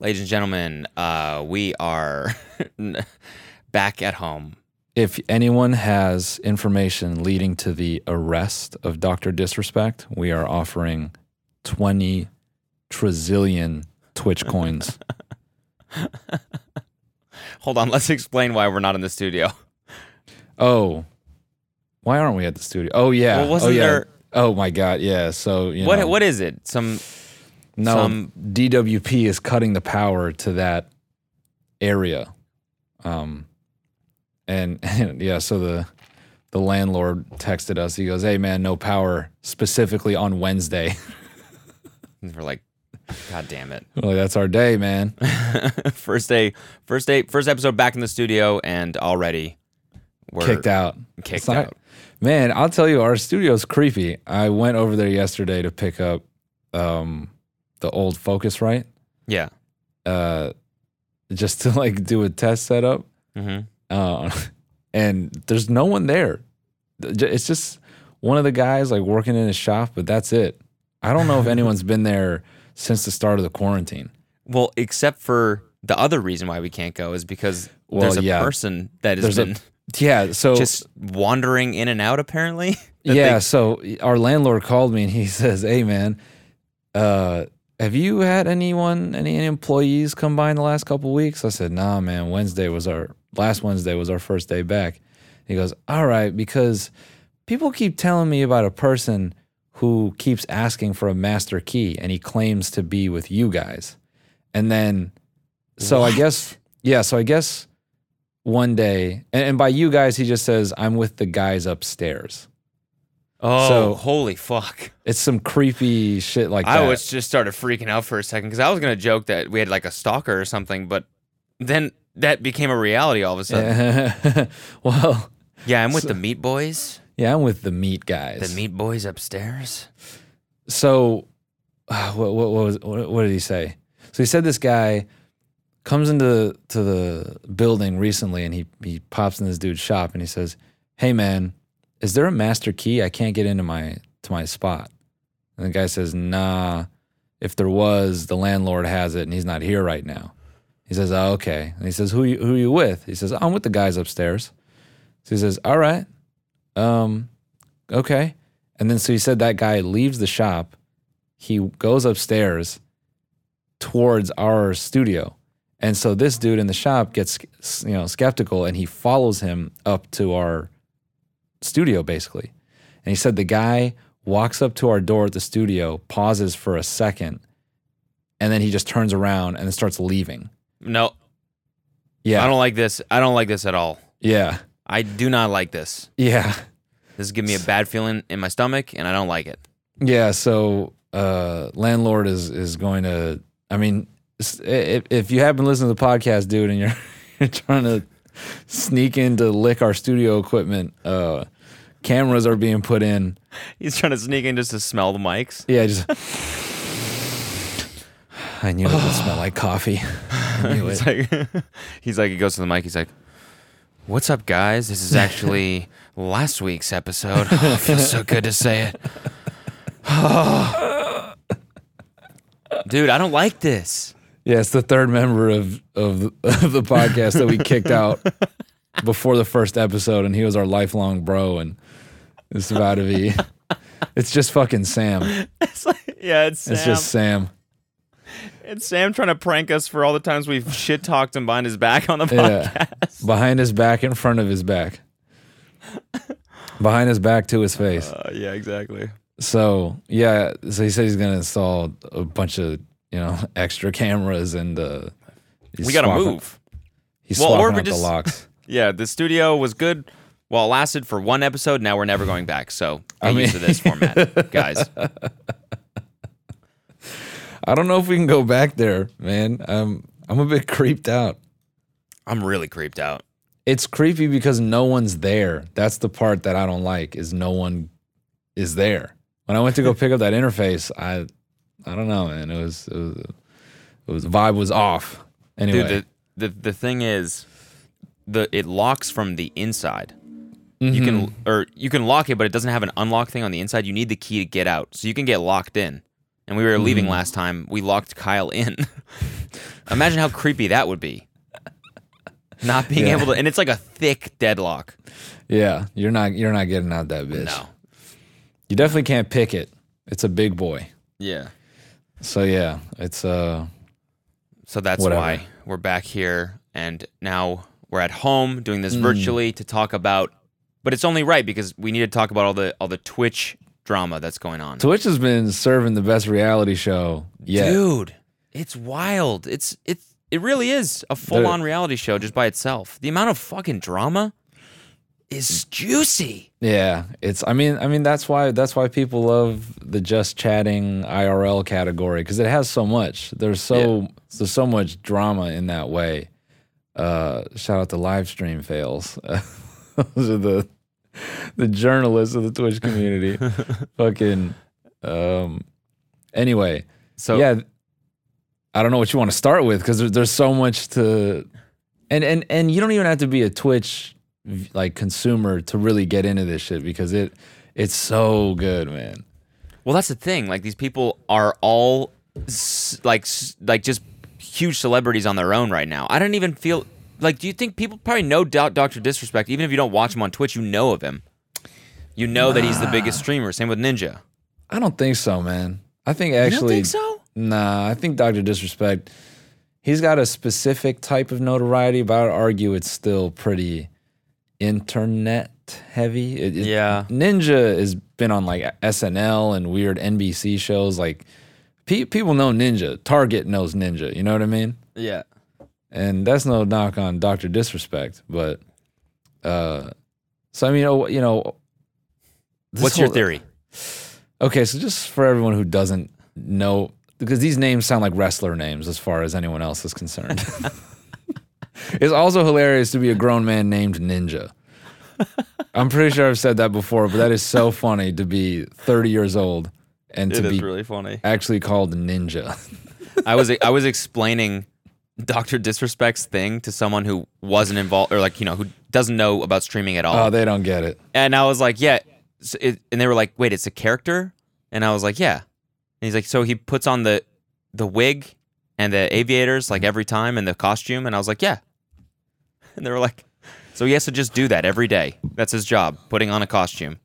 Ladies and gentlemen, uh, we are back at home. If anyone has information leading to the arrest of Dr. Disrespect, we are offering 20 trillion Twitch coins. Hold on, let's explain why we're not in the studio. oh, why aren't we at the studio? Oh, yeah. Well, wasn't oh, yeah. there- Oh, my God. Yeah. So, you What know, what is it? Some no, some- DWP is cutting the power to that area. Um, and, yeah, so the the landlord texted us. He goes, "Hey man, no power specifically on Wednesday." we're like, God damn it. well, that's our day, man. first day, first day, first episode back in the studio, and already we're Kicked out. Kicked not- out. Man, I'll tell you, our studio's creepy. I went over there yesterday to pick up um, the old Focusrite, Yeah. uh, just to like do a test setup. hmm uh, and there's no one there. It's just one of the guys like working in his shop, but that's it. I don't know if anyone's been there since the start of the quarantine. Well, except for the other reason why we can't go is because Well, there's a yeah. person that has There's a- been Yeah, so just wandering in and out. Apparently. Yeah, they- so our landlord called me and he says, "Hey man, uh, have you had anyone, any, any employees come by in the last couple weeks?" I said, "Nah, man. Wednesday was our last Wednesday was our first day back." He goes, "All right, because people keep telling me about a person who keeps asking for a master key, and he claims to be with you guys." And then, so I guess, yeah, so I guess one day, and, and by you guys, he just says, "I'm with the guys upstairs." Oh, so- holy fuck! It's some creepy shit like that. I was just started freaking out for a second because I was gonna joke that we had like a stalker or something, but then that became a reality all of a sudden. well, Yeah, I'm with So- the meat boys. yeah, I'm with the meat guys. The meat boys upstairs. So, uh, what, what, what was what, what did he say? So he said this guy comes into to the building recently, and he he pops in this dude's shop, and he says, "Hey man, is there a master key? I can't get into my to my spot." And the guy says, "Nah. If there was, the landlord has it, and he's not here right now." He says, "Oh, okay." And he says, "Who you, who are you with?" He says, "I'm with the guys upstairs." So he says, "All right, um, okay." And then so he said that guy leaves the shop. He goes upstairs towards our studio. And so this dude in the shop gets you know skeptical and he follows him up to our studio basically. And he said the guy walks up to our door at the studio, pauses for a second, and then he just turns around and starts leaving. No, Yeah. I don't like this. I don't like this at all. yeah. I do not like this. Yeah. This is giving me a bad feeling in my stomach, and I don't like it. Yeah, so uh, landlord is is going to. I mean, if, if you haven't listened to the podcast, dude, and you're, you're trying to sneak in to lick our studio equipment, uh, cameras are being put in. He's trying to sneak in just to smell the mics. Yeah, just. I knew it would smell like coffee. I knew He's it. like, he's like, he goes to the mic. He's like, "What's up, guys? This is actually last week's episode. Oh, it feels so good to say it." Dude, I don't like this. Yeah, it's the third member of of of the podcast that we kicked out before the first episode, and he was our lifelong bro, and it's about to be. It's just fucking Sam. It's like, yeah, it's Sam. It's just Sam. it's Sam trying to prank us for all the times we've shit talked him behind his back on the Yeah. podcast. Behind his back, in front of his back. Behind his back to his face. Uh, yeah, exactly. So yeah, so he said he's gonna install a bunch of you know extra cameras and uh, We got to swapping- move. He's Well, or swapping we out the locks. Yeah, the studio was good. Well, it lasted for one episode. Now we're never going back. So get I mean- used to this format, guys. I don't know if we can go back there, man. I'm I'm a bit creeped out. I'm really creeped out. It's creepy because no one's there. That's the part that I don't like is no one is there. When I went to go pick up that interface, I I don't know, man. It was it was it was vibe was off. Anyway, Dude, the, the the thing is, the it locks from the inside. You Mm-hmm. can or you can lock it, but it doesn't have an unlock thing on the inside. You need the key to get out, so you can get locked in. And we were Mm-hmm. leaving last time. We locked Kyle in. Imagine how creepy that would be. Not being Yeah. able to, and it's like a thick deadlock. Yeah, you're not you're not getting out that bitch. No. You definitely can't pick it. It's a big boy. Yeah. So yeah, it's uh So that's Whatever. why we're back here, and now we're at home doing this hmm. virtually to talk about. But it's only right because we need to talk about all the all the Twitch drama that's going on. Twitch has been serving the best reality show yet. Dude, it's wild. It's it's it really is a full on reality show just by itself. The amount of fucking drama is juicy. Yeah, it's. I mean, I mean that's why that's why people love the just chatting IRL category because it has so much. There's so there's so much drama in that way. Uh, shout out to live stream fails. Those are the the journalists of the Twitch community. Fucking. Um. Anyway, So yeah, I don't know what you want to start with because there's there's so much to, and and and you don't even have to be a Twitch like consumer to really get into this shit because it it's so good, man. Well, that's the thing. Like these people are all like like just huge celebrities on their own right now. I don't even feel like. Do you think people probably know Do- Doctor Disrespect? Even if you don't watch him on Twitch, you know of him. You know that he's the biggest streamer. Same with Ninja. I don't think so, man. I think actually You don't actually, think so? nah. I think Doctor Disrespect, he's got a specific type of notoriety, but I'd argue it's still pretty internet heavy. It- it- Yeah. Ninja has been on like SNL and weird NBC shows. Like pe- people know Ninja. Target knows Ninja. You know what I mean? Yeah. And that's no knock on Doctor Disrespect, but uh, so I mean, oh, you know, What's your theory? Okay, so just for everyone who doesn't know, because these names sound like wrestler names as far as anyone else is concerned. it's also hilarious to be a grown man named Ninja. I'm pretty sure I've said that before, but that is so funny to be 30 years old and to be really funny. actually called Ninja. I was I was explaining Doctor Disrespect's thing to someone who wasn't involved or like you know who doesn't know about streaming at all. Oh, they don't get it. And I was like, yeah. So it, and they were like, wait, it's a character? And I was like, yeah. And he's like, so he puts on the the wig and the aviators like every time and the costume. And I was like, yeah. And they were like, so he has to just do that every day. That's his job, putting on a costume.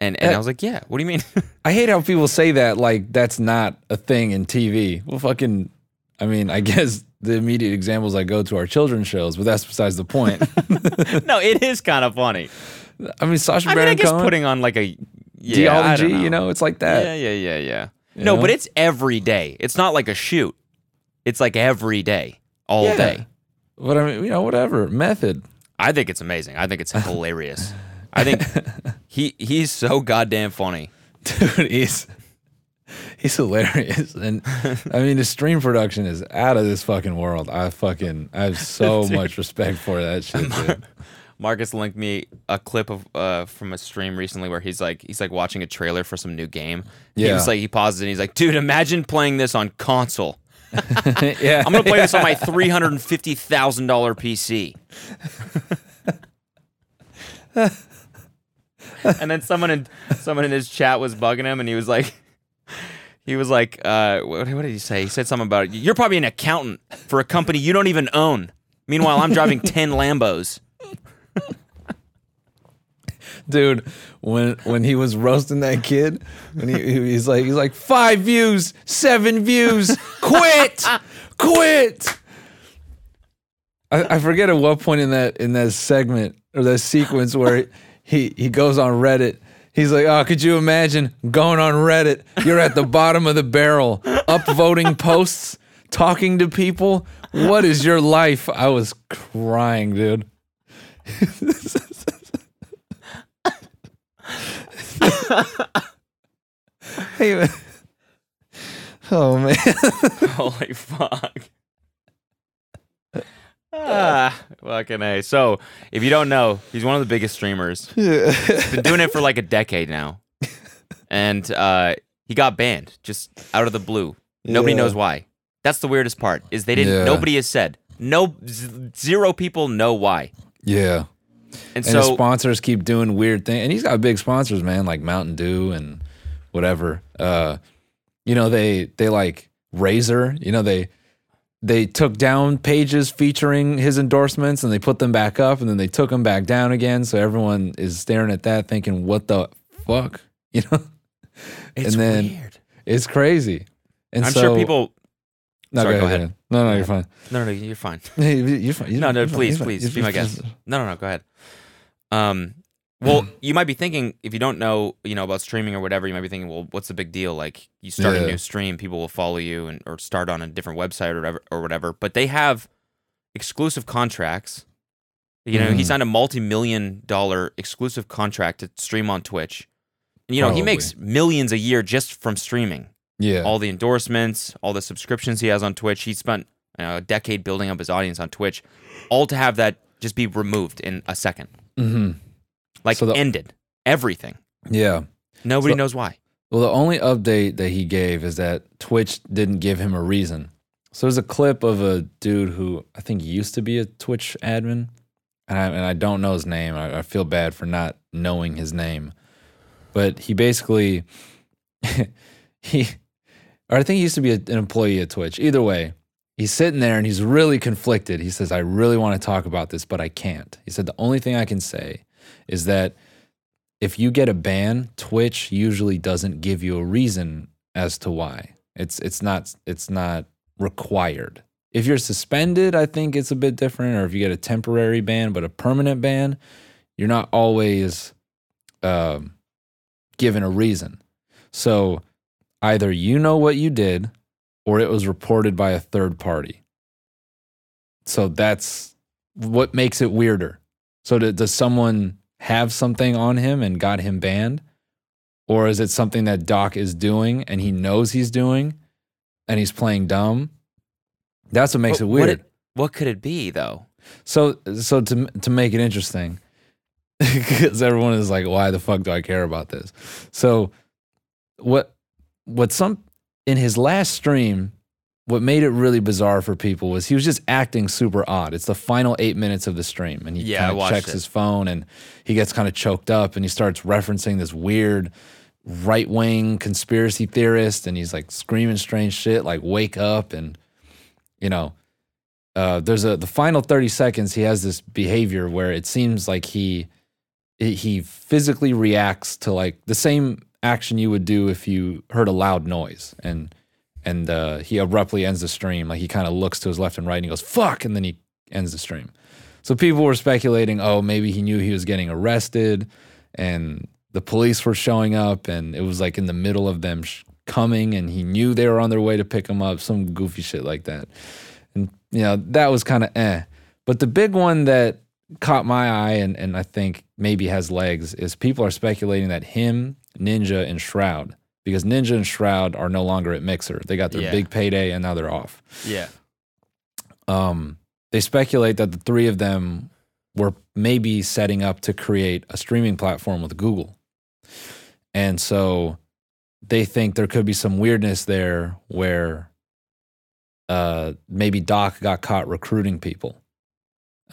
And and I Uh, was like, yeah. What do you mean? I hate how people say that like that's not a thing in TV. Well, fucking, I mean, I guess the immediate examples I go to are children's shows, but that's besides the point. no, it is kind of funny. I mean, Sasha I mean, I Baron guess Cohen, putting on like a yeah, geology, don't you know, it's like that. Yeah, yeah, yeah, yeah. You No, know? but it's every day. It's not like a shoot. It's like every day, all Yeah. day. But I mean, you know, whatever method. I think it's amazing. I think it's hilarious. I think he he's so goddamn funny. Dude, he's he's hilarious, and I mean, the stream production is out of this fucking world. I fucking I have so much respect for that shit. Dude. Marcus linked me a clip of uh, from a stream recently where he's like he's like watching a trailer for some new game. He Yeah. was like he pauses and he's like, dude, imagine playing this on console. yeah, I'm gonna play this on my three hundred and fifty thousand dollar PC. and then someone in someone in his chat was bugging him, and he was like, he was like, uh, what, what did he say? He said something about you're probably an accountant for a company you don't even own. Meanwhile, I'm driving ten Lambos. dude when when he was roasting that kid when he, he's like he's like five views seven views quit quit I, I forget at what point in that in that segment or that sequence where he he goes on reddit he's like oh could you imagine going on reddit you're at the bottom of the barrel upvoting posts talking to people what is your life i was crying dude Hey, man. Oh man. Holy fuck. Ah, fucking a. So, if you don't know, he's one of the biggest streamers. He's been doing it for like a decade now, and uh, he got banned just out of the blue. Nobody Yeah. knows why. That's the weirdest part. Is they didn't. Yeah. Nobody has said. No, z- zero people know why. yeah. And, And his so, sponsors keep doing weird things. And he's got big sponsors, man, like Mountain Dew and whatever. Uh, you know, they they like Razer, you know, they they took down pages featuring his endorsements and they put them back up and then they took them back down again. So everyone is staring at that thinking, what the fuck? You know? It's and then weird. it's crazy. And I'm so, sure people. No, Sorry, go go ahead. ahead. No, no, you're fine. No, no, you're fine. you're fine. No, no, You're please, You're fine. please, You're be my guest. No, no, no. Go ahead. Um, well, you might be thinking if you don't know, you know, about streaming or whatever, you might be thinking, well, what's the big deal? Like, you start Yeah. a new stream, people will follow you, and or start on a different website or whatever, or whatever. But they have exclusive contracts. You know, he Mhm. signed a multi-million dollar exclusive contract to stream on Twitch. And, you know, he makes millions a year just from streaming Yeah. all the endorsements, all the subscriptions he has on Twitch. He spent you know, a decade building up his audience on Twitch, all to have that just be removed in a second, hmm like So the- ended everything. Yeah. Nobody So- knows why. Well, the only update that he gave is that Twitch didn't give him a reason. So there's a clip of a dude who I think used to be a Twitch admin, and I, and I don't know his name. I, I feel bad for not knowing his name, but he basically he, or I think he used to be a, an employee at Twitch. Either way, he's sitting there and he's really conflicted. He says, "I really want to talk about this, but I can't." He said, "The only thing I can say is that." if you get a ban, Twitch usually doesn't give you a reason as to why. It's it's not it's not required. If you're suspended, I think it's a bit different. Or if you get a temporary ban, but a permanent ban, you're not always um, given a reason. So either you know what you did, or it was reported by a third party. So that's what makes it weirder. So does someone have something on him and got him banned? Or is it something that Doc is doing and he knows he's doing and he's playing dumb? That's what makes But it what weird. it- What could it be though? so so to to make it interesting, because everyone is like, why the fuck do I care about this? So what what some in his last stream, what made it really bizarre for people was he was just acting super odd. It's the final eight minutes of the stream, and he Yeah, kind of checks it. his phone and he gets kind of choked up and he starts referencing this weird right wing conspiracy theorist, and he's like screaming strange shit like "wake up" and you know. Uh, there's a the final 30 seconds he has this behavior where it seems like he he physically reacts to like the same action you would do if you heard a loud noise and and uh, he abruptly ends the stream. Like he kind of looks to his left and right and he goes fuck and then he ends the stream. So people were speculating oh maybe he knew he was getting arrested and the police were showing up and it was like in the middle of them sh- coming and he knew they were on their way to pick him up some goofy shit like that. And you know that was kind of eh. But the big one that caught my eye and, and I think maybe has legs is people are speculating that him, Ninja, and Shroud, because Ninja and Shroud are no longer at Mixer. They got their Yeah. big payday and now they're off. Yeah. Um, they speculate that the three of them were maybe setting up to create a streaming platform with Google. And so they think there could be some weirdness there where uh, maybe Doc got caught recruiting people.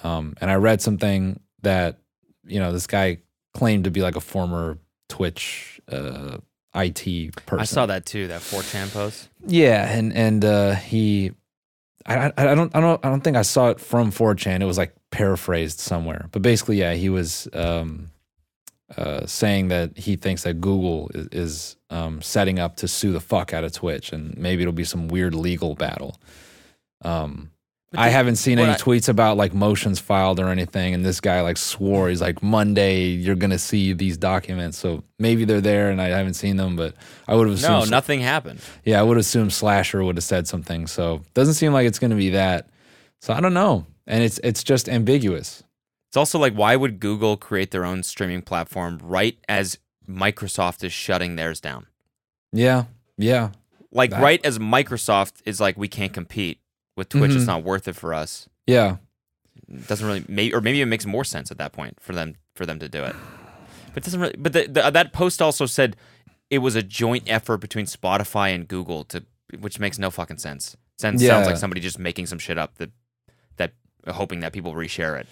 Um, and I read something that, you know, this guy claimed to be like a former Twitch uh, IT person. I saw that too. That 4chan post. Yeah, and and uh, he, I, I don't I don't I don't think I saw it from 4chan. It was like paraphrased somewhere, but basically, yeah, he was um, uh, saying that he thinks that Google is, is um, setting up to sue the fuck out of Twitch, and maybe it'll be some weird legal battle. Um, But I the- haven't seen any I- tweets about like motions filed or anything, and this guy like swore he's like Monday you're gonna see these documents. So maybe they're there, and I haven't seen them, but I would have assumed No, nothing happened. yeah, I would assume Slasher would have said something. So doesn't seem like it's going to be that. So I don't know, and it's it's just ambiguous. It's also like, why would Google create their own streaming platform right as Microsoft is shutting theirs down? Yeah, yeah, Like, That- right as Microsoft is like, we can't compete with Twitch. It's Mhm. not worth it for us. yeah, It doesn't really, maybe, or maybe it makes more sense at that point for them for them to do it. But it doesn't really. But the, the, that post also said it was a joint effort between Spotify and Google to, which makes no fucking sense. Sounds, Yeah. sounds like somebody just making some shit up that that hoping that people reshare it.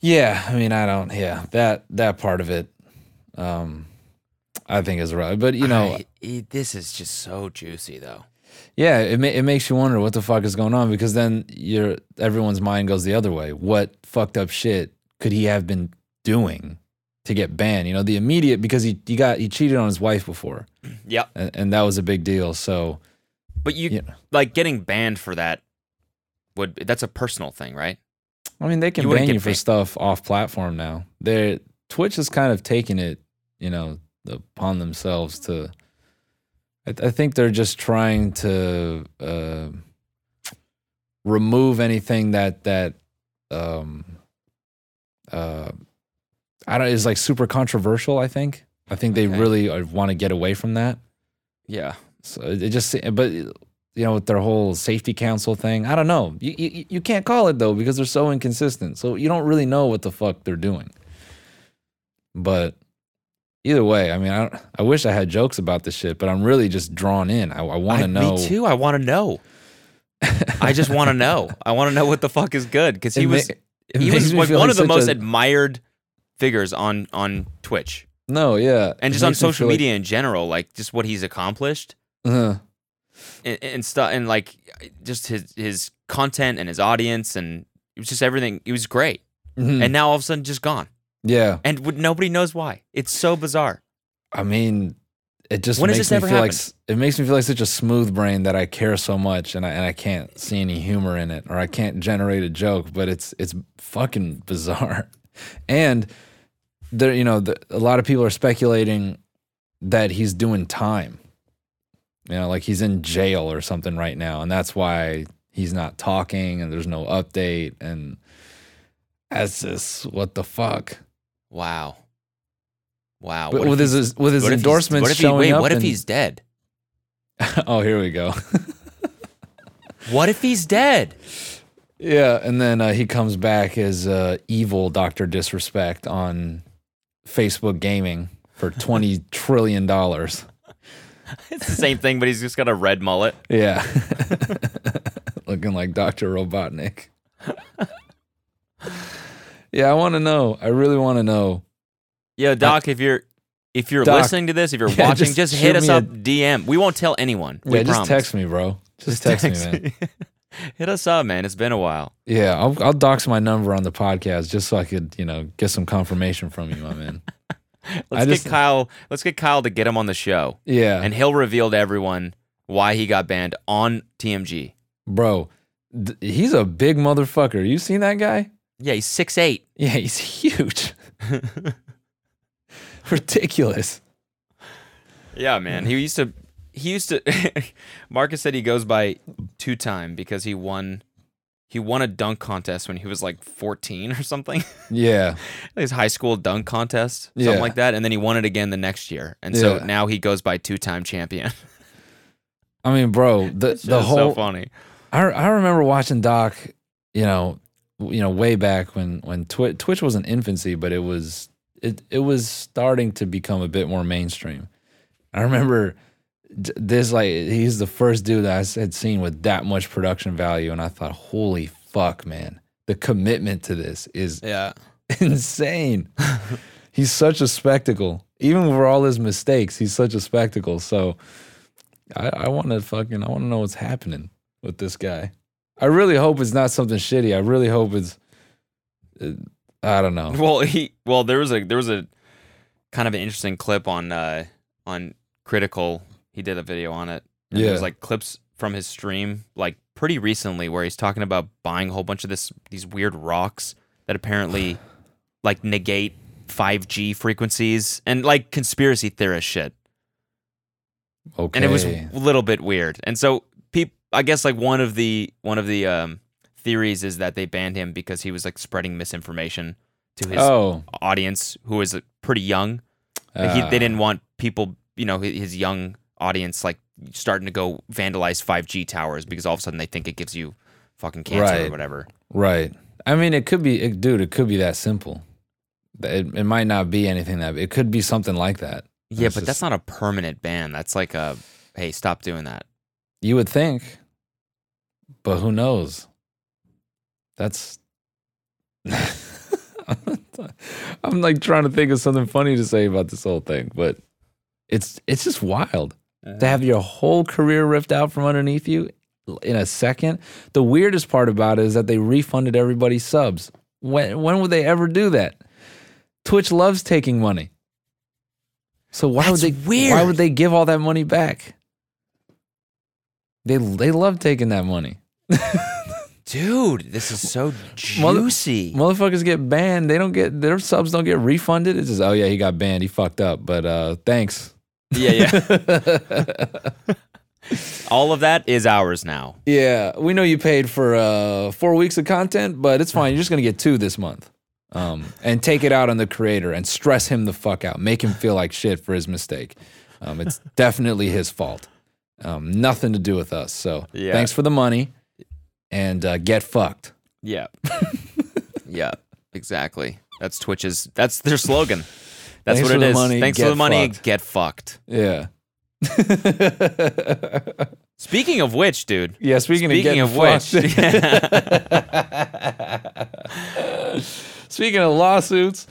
yeah. I mean, I don't. Yeah, that that part of it, um, I think is right. But you know, I- it- this is just so juicy though. Yeah, it ma- it makes you wonder what the fuck is going on because then your everyone's mind goes the other way. What fucked up shit could he have been doing to get banned? You know, the immediate because he he got he cheated on his wife before, Yep. and, and that was a big deal. So But you Yeah. like getting banned for that would that's a personal thing, right? I mean, they can You ban you for banned. stuff off platform now. They Twitch is kind of taking it, you know, upon themselves to. I, I think they're just trying to uh, remove anything that that um uh I don't is like super controversial. I think. I think they Okay. really want to get away from that. Yeah. So it it just, but you know, with their whole safety council thing, I don't know. You, you you can't call it though because they're so inconsistent. So you don't really know what the fuck they're doing. But either way, I mean, I I wish I had jokes about this shit, but I'm really just drawn in. I, I want to know. Me too. I want to know. I just want to know. I want to know what the fuck is good because he ma- was he was one like of the most a- admired figures on on Twitch No, yeah, and just on social feel like- media in general. Like just what he's accomplished Uh, and, and stuff, and like just his his content and his audience, and it was just everything. It was great, mhm. and now all of a sudden just gone, yeah, and would, nobody knows why. It's so bizarre. I mean, it just When makes me feel like it makes me feel like such a smooth brain that I care so much and I and I can't see any humor in it or I can't generate a joke, but it's it's fucking bizarre. And there, you know, the, a lot of people are speculating that he's doing time. You know, like he's in jail or something right now, and that's why he's not talking and there's no update and that's just what the fuck. Wow, wow. But with his with his endorsements what if he- showing wait, up, What if and- he's dead? oh, here we go. What if he's dead? Yeah, and then uh, he comes back as uh, evil Doctor Disrespect on Facebook Gaming for twenty trillion dollars. It's the same thing, but he's just got a red mullet. Yeah, looking like Doctor Robotnik. Yeah, I want to know. I really want to know. Yo, Doc, if you're if you're Doc, listening to this, if you're yeah, watching, just just, hit us me a- up DM. We won't tell anyone. We yeah, just promise. text me, bro. Just, text, me, man. hit us up, man. It's been a while. Yeah, I'll, I'll dox my number on the podcast just so I could, you know, get some confirmation from you, my man. Let's I get just- Kyle. Let's get Kyle to get him on the show, Yeah, and he'll reveal to everyone why he got banned on TMG. bro, th- he's a big motherfucker. You seen that guy? Yeah, he's six eight. Yeah, he's huge. Ridiculous. Yeah, man. He used to. He used to. Marcus said he goes by two time because he won. He won a dunk contest when he was like 14 or something. Yeah. his high school dunk contest, something Yeah. like that, and then he won it again the next year, and so Yeah. now he goes by two-time champion. I mean, bro, the It's the just whole so funny. I I remember watching Doc, you know, w- you know, way back when when Twi- Twitch was in infancy, but it was it it was starting to become a bit more mainstream. I remember this like he's the first dude I had seen with that much production value, and I thought, holy fuck, man, the commitment to this is Yeah, insane. he's such a spectacle. Even for all his mistakes, he's such a spectacle. So I, I want to fucking I want to know what's happening with this guy. I really hope it's not something shitty. I really hope it's uh, I don't know. Well, he well there was a there was a kind of an interesting clip on uh on Critikal. He did a video on it. And Yeah. There's like clips from his stream like pretty recently where he's talking about buying a whole bunch of this these weird rocks that apparently like negate 5G frequencies and like conspiracy theorist shit. Okay. and it was a little bit weird. And so, I guess like one of the one of the um, theories is that they banned him because he was like spreading misinformation to his oh, audience, who was uh, pretty young. Like, he, they didn't want people, you know, hi- his young audience like starting to go vandalize 5G towers because all of a sudden they think it gives you fucking cancer or whatever. right. I mean, it could be, it, dude. It could be that simple. It, it might not be anything that. It could be something like that. Yeah, but that's not a permanent ban. That's like a hey, stop doing that. You would think, but who knows? That's. I'm like trying to think of something funny to say about this whole thing, but it's it's just wild. to uh-huh. have your whole career ripped out from underneath you in a second. The weirdest part about it is that they refunded everybody's subs. When when would they ever do that? Twitch loves taking money. So why That's would they why would they give all that money back? They they love taking that money. Dude, this is so Mother- juicy. Motherfuckers get banned. They don't get their subs don't get refunded. It's just oh yeah, he got banned. He fucked up. But uh thanks. yeah, yeah. All of that is ours now. Yeah, we know you paid for uh, four weeks of content, but it's fine. You're just gonna get two this month, um, and take it out on the creator and stress him the fuck out, make him feel like shit for his mistake. Um, it's definitely his fault. Um, nothing to do with us. So Yeah. thanks for the money, and uh, get fucked. Yeah. yeah, exactly. That's Twitch's that's their slogan. That's Thanks what it is. money, Thanks for the money, fucked. get fucked. Yeah. Speaking of which, dude. yeah. Speaking, Speaking of of which. Speaking of lawsuits,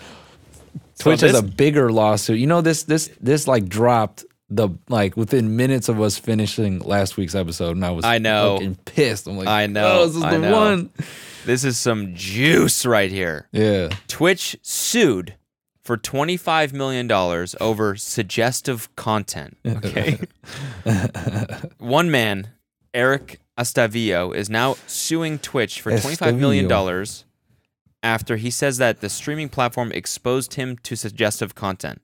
Twitch this- has a bigger lawsuit. You know this this this like dropped the like within minutes of us finishing last week's episode, and I was I know. fucking pissed. I'm like, I oh, know, oh, this is I the know. one. this is some juice right here. Yeah, Twitch sued for $25 million over suggestive content. Okay. One man, Eric Estavillo, is now suing Twitch for $25 million after he says that the streaming platform exposed him to suggestive content.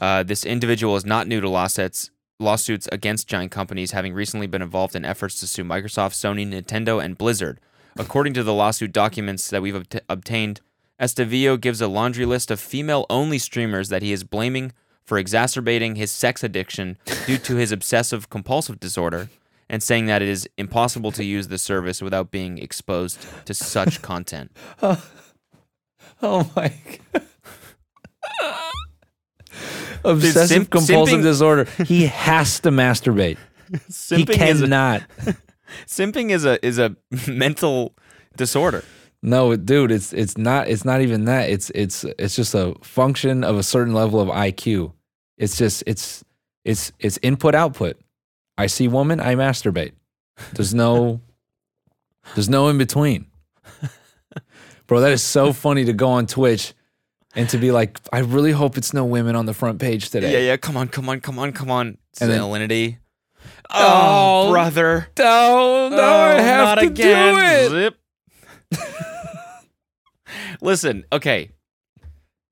Uh, this individual is not new to lawsuits, lawsuits against giant companies, having recently been involved in efforts to sue Microsoft, Sony, Nintendo, and Blizzard. According to the lawsuit documents that we've obt- obtained, Estavillo gives a laundry list of female only streamers that he is blaming for exacerbating his sex addiction due to his obsessive compulsive disorder and saying that it is impossible to use the service without being exposed to such content. Oh my god. Obsessive simp- compulsive simping- disorder. He has to masturbate. he Simping is a- cannot. Simping is a is a mental disorder. No, dude, it's it's not it's not even that. It's it's it's just a function of a certain level of IQ. It's just it's it's it's input output. I see woman, I masturbate. There's no there's no in between. Bro, that is so funny to go on Twitch and to be like, I really hope it's no women on the front page today. Yeah, yeah. Come on, come on, come on, come on. And then- Salinity. Oh, Oh, brother. No, no, I Oh, have not to again. do it. Zip. Listen, okay.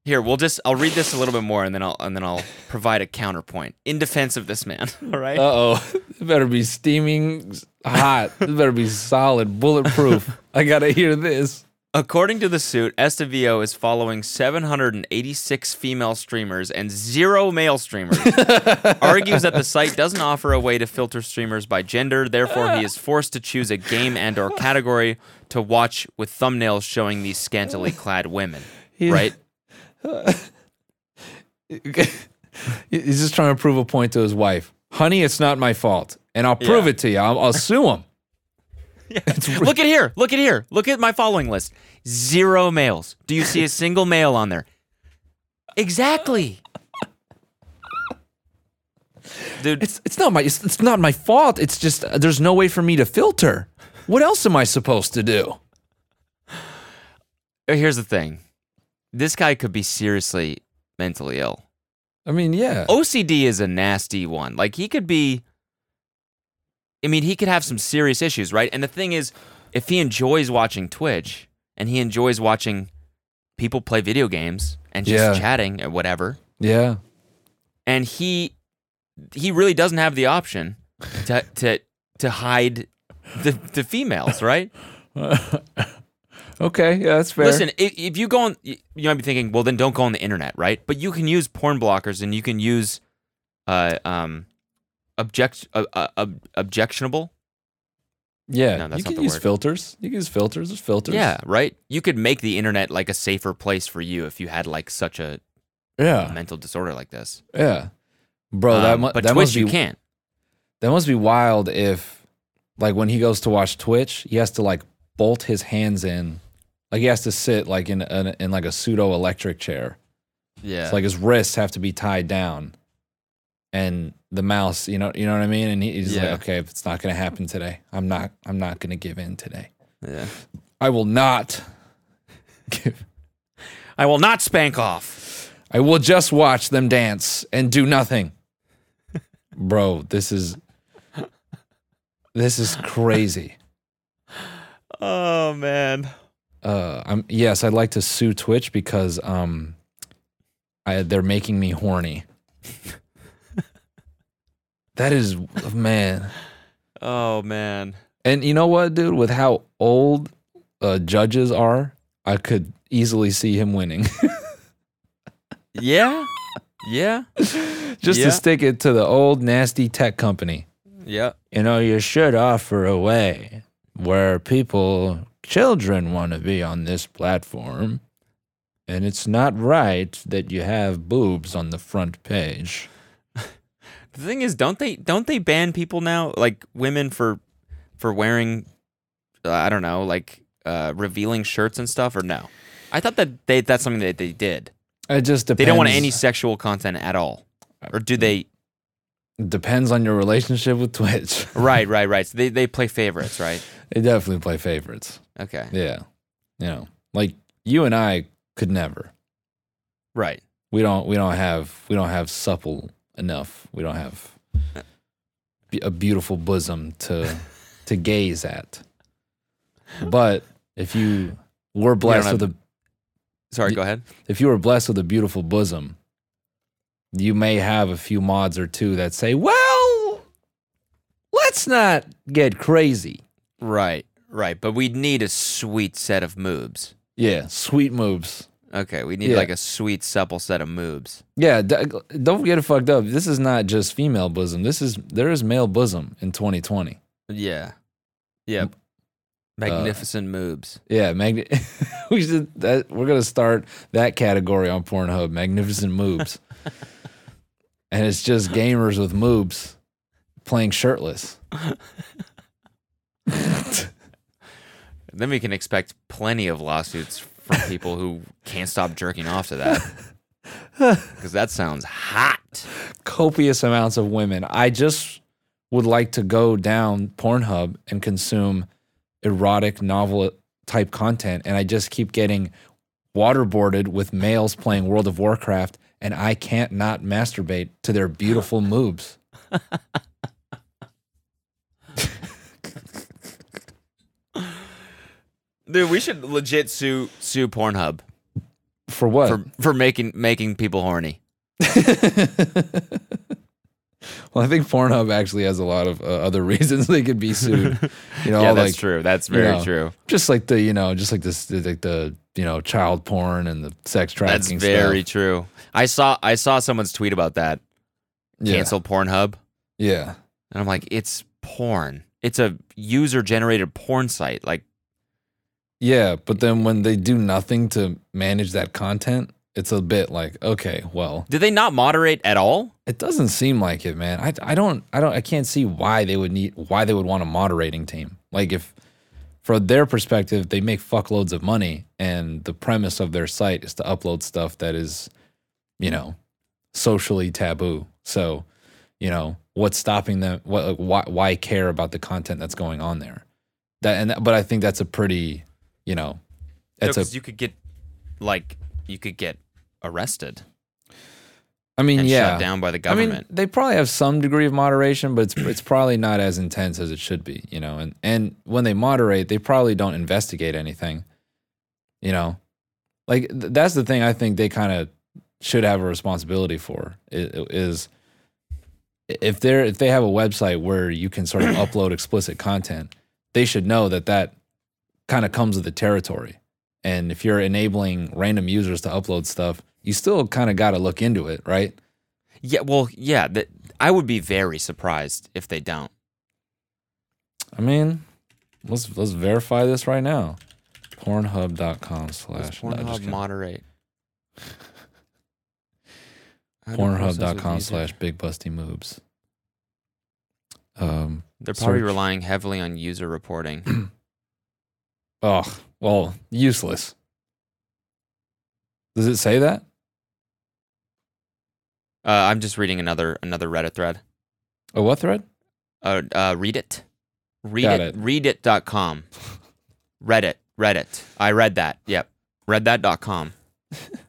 Here, we'll just I'll read this a little bit more and then I'll and then I'll provide a counterpoint in defense of this man. All right. Uh oh. It better be steaming hot. It better be solid, bulletproof. I gotta hear this. According to the suit, Estavillo is following 786 female streamers and zero male streamers. Argues that the site doesn't offer a way to filter streamers by gender, therefore he is forced to choose a game and or category to watch with thumbnails showing these scantily clad women. He- Right? He's just trying to prove a point to his wife. Honey, it's not my fault. And I'll prove Yeah. it to you. I'll, I'll sue him. Look at here. Look at here. Look at my following list. Zero males. Do you see a single male on there? Exactly. Dude, It's it's not my it's, it's not my fault. It's just uh, there's no way for me to filter. What else am I supposed to do? here's the thing. This guy could be seriously mentally ill. I mean, yeah. OCD is a nasty one. Like he could be I mean, he could have some serious issues, right? And the thing is, if he enjoys watching Twitch and he enjoys watching people play video games and just Yeah. chatting or whatever, Yeah. and he he really doesn't have the option to to to hide the the females, right? Okay, yeah, that's fair. Listen, if, if you go on, you might be thinking, well, then don't go on the internet, right? But you can use porn blockers and you can use uh um object uh, uh, objectionable. yeah, No, that's you not can the use word. filters. You can use filters. There's filters. Yeah, right. You could make the internet like a safer place for you if you had like such a yeah, mental disorder like this. yeah. Bro, that Um, mu- but that Twitch must be you can't. that must be wild. If like when he goes to watch Twitch, he has to like bolt his hands in, like he has to sit like in in, in like a pseudo electric chair. Yeah. It's like his wrists have to be tied down, and the mouse. You know, you know what I mean. And he's Yeah. like, okay, if it's not going to happen today, I'm not. I'm not going to give in today. Yeah. I will not. Give, I will not spank off. I will just watch them dance and do nothing. Bro, this is this is crazy. Oh man. Uh, I'm yes, I'd like to sue Twitch because um, I they're making me horny. that is man, Oh man. and you know what, dude? With how old uh, judges are, I could easily see him winning. Yeah. Yeah. Just Yeah. to stick it to the old nasty tech company. Yeah. You know, you should offer a way where people, children want to be on this platform. And it's not right that you have boobs on the front page. The thing is, don't they don't they ban people now, like women for for wearing, uh, I don't know, like uh, revealing shirts and stuff, or no? I thought that they that's something that they did. It just depends. They don't want any sexual content at all, or do they? Depends on your relationship with Twitch. Right, right, right. So they they play favorites, right? they definitely play favorites. Okay, Yeah. You know, like you and I could never. right. We don't. We don't have. We don't have supple enough. We don't have a beautiful bosom to to gaze at. But if you were blessed with a Sorry, go ahead. if you were blessed with a beautiful bosom, you may have a few mods or two that say, "Well, let's not get crazy." Right, right. But we'd need a sweet set of moves. Yeah, sweet moves. Okay, we need Yeah. like a sweet, supple set of moobs. Yeah, d- don't get it fucked up. This is not just female bosom. This is there is male bosom in 2020. Yeah, yeah. Magnificent moobs. Yeah, magni- we should that we're gonna start that category on Pornhub, magnificent moobs, and it's just gamers with moobs playing shirtless. Then we can expect plenty of lawsuits from people who can't stop jerking off to that. Because that sounds hot. Copious amounts of women. I just would like to go down Pornhub and consume erotic novel type content, and I just keep getting waterboarded with males playing World of Warcraft, and I can't not masturbate to their beautiful moves. Dude, we should legit sue sue Pornhub For what? for for making making people horny. well, I think Pornhub actually has a lot of uh, other reasons they could be sued. You know, yeah, that's like true. That's you very know, true. just like the you know, just like this, the, like the you know, child porn and the sex That's trafficking. very stuff. true. I saw I saw someone's tweet about that. Yeah. Cancel Pornhub. Yeah, And I'm like, it's porn. It's a user generated porn site. Like yeah, but then when they do nothing to manage that content, it's a bit like okay, well, did they not moderate at all? it doesn't seem like it, man. I I don't I don't I can't see why they would need why they would want a moderating team. Like if from their perspective, they make fuckloads of money, and the premise of their site is to upload stuff that is, you know, socially taboo. So, you know, what's stopping them? What like, why why care about the content that's going on there? That and that, but I think that's a pretty, you know, that's No, a you could get like you could get arrested I mean, yeah. shut down by the government. I mean, they probably have some degree of moderation, but it's it's probably not as intense as it should be, you know. And and when they moderate, they probably don't investigate anything, you know. Like th- that's the thing I think they kind of should have a responsibility for is if they're if they have a website where you can sort of upload explicit content, they should know that that kind of comes with the territory. And if you're enabling random users to upload stuff, you still kind of got to look into it, right? yeah, well, yeah, that I would be very surprised if they don't. I mean, let's let's verify this right now. Pornhub.com slash Pornhub just moderate? How do process with Pornhub.com slash big busty moves. Um They're probably search. relying heavily on user reporting. oh well useless. Does it say that? uh, I'm just reading another another Reddit thread. A what thread? Uh, uh, read it. Read Got it. it. Readit.com. Reddit. Reddit. I read that. Yep. Read that.com.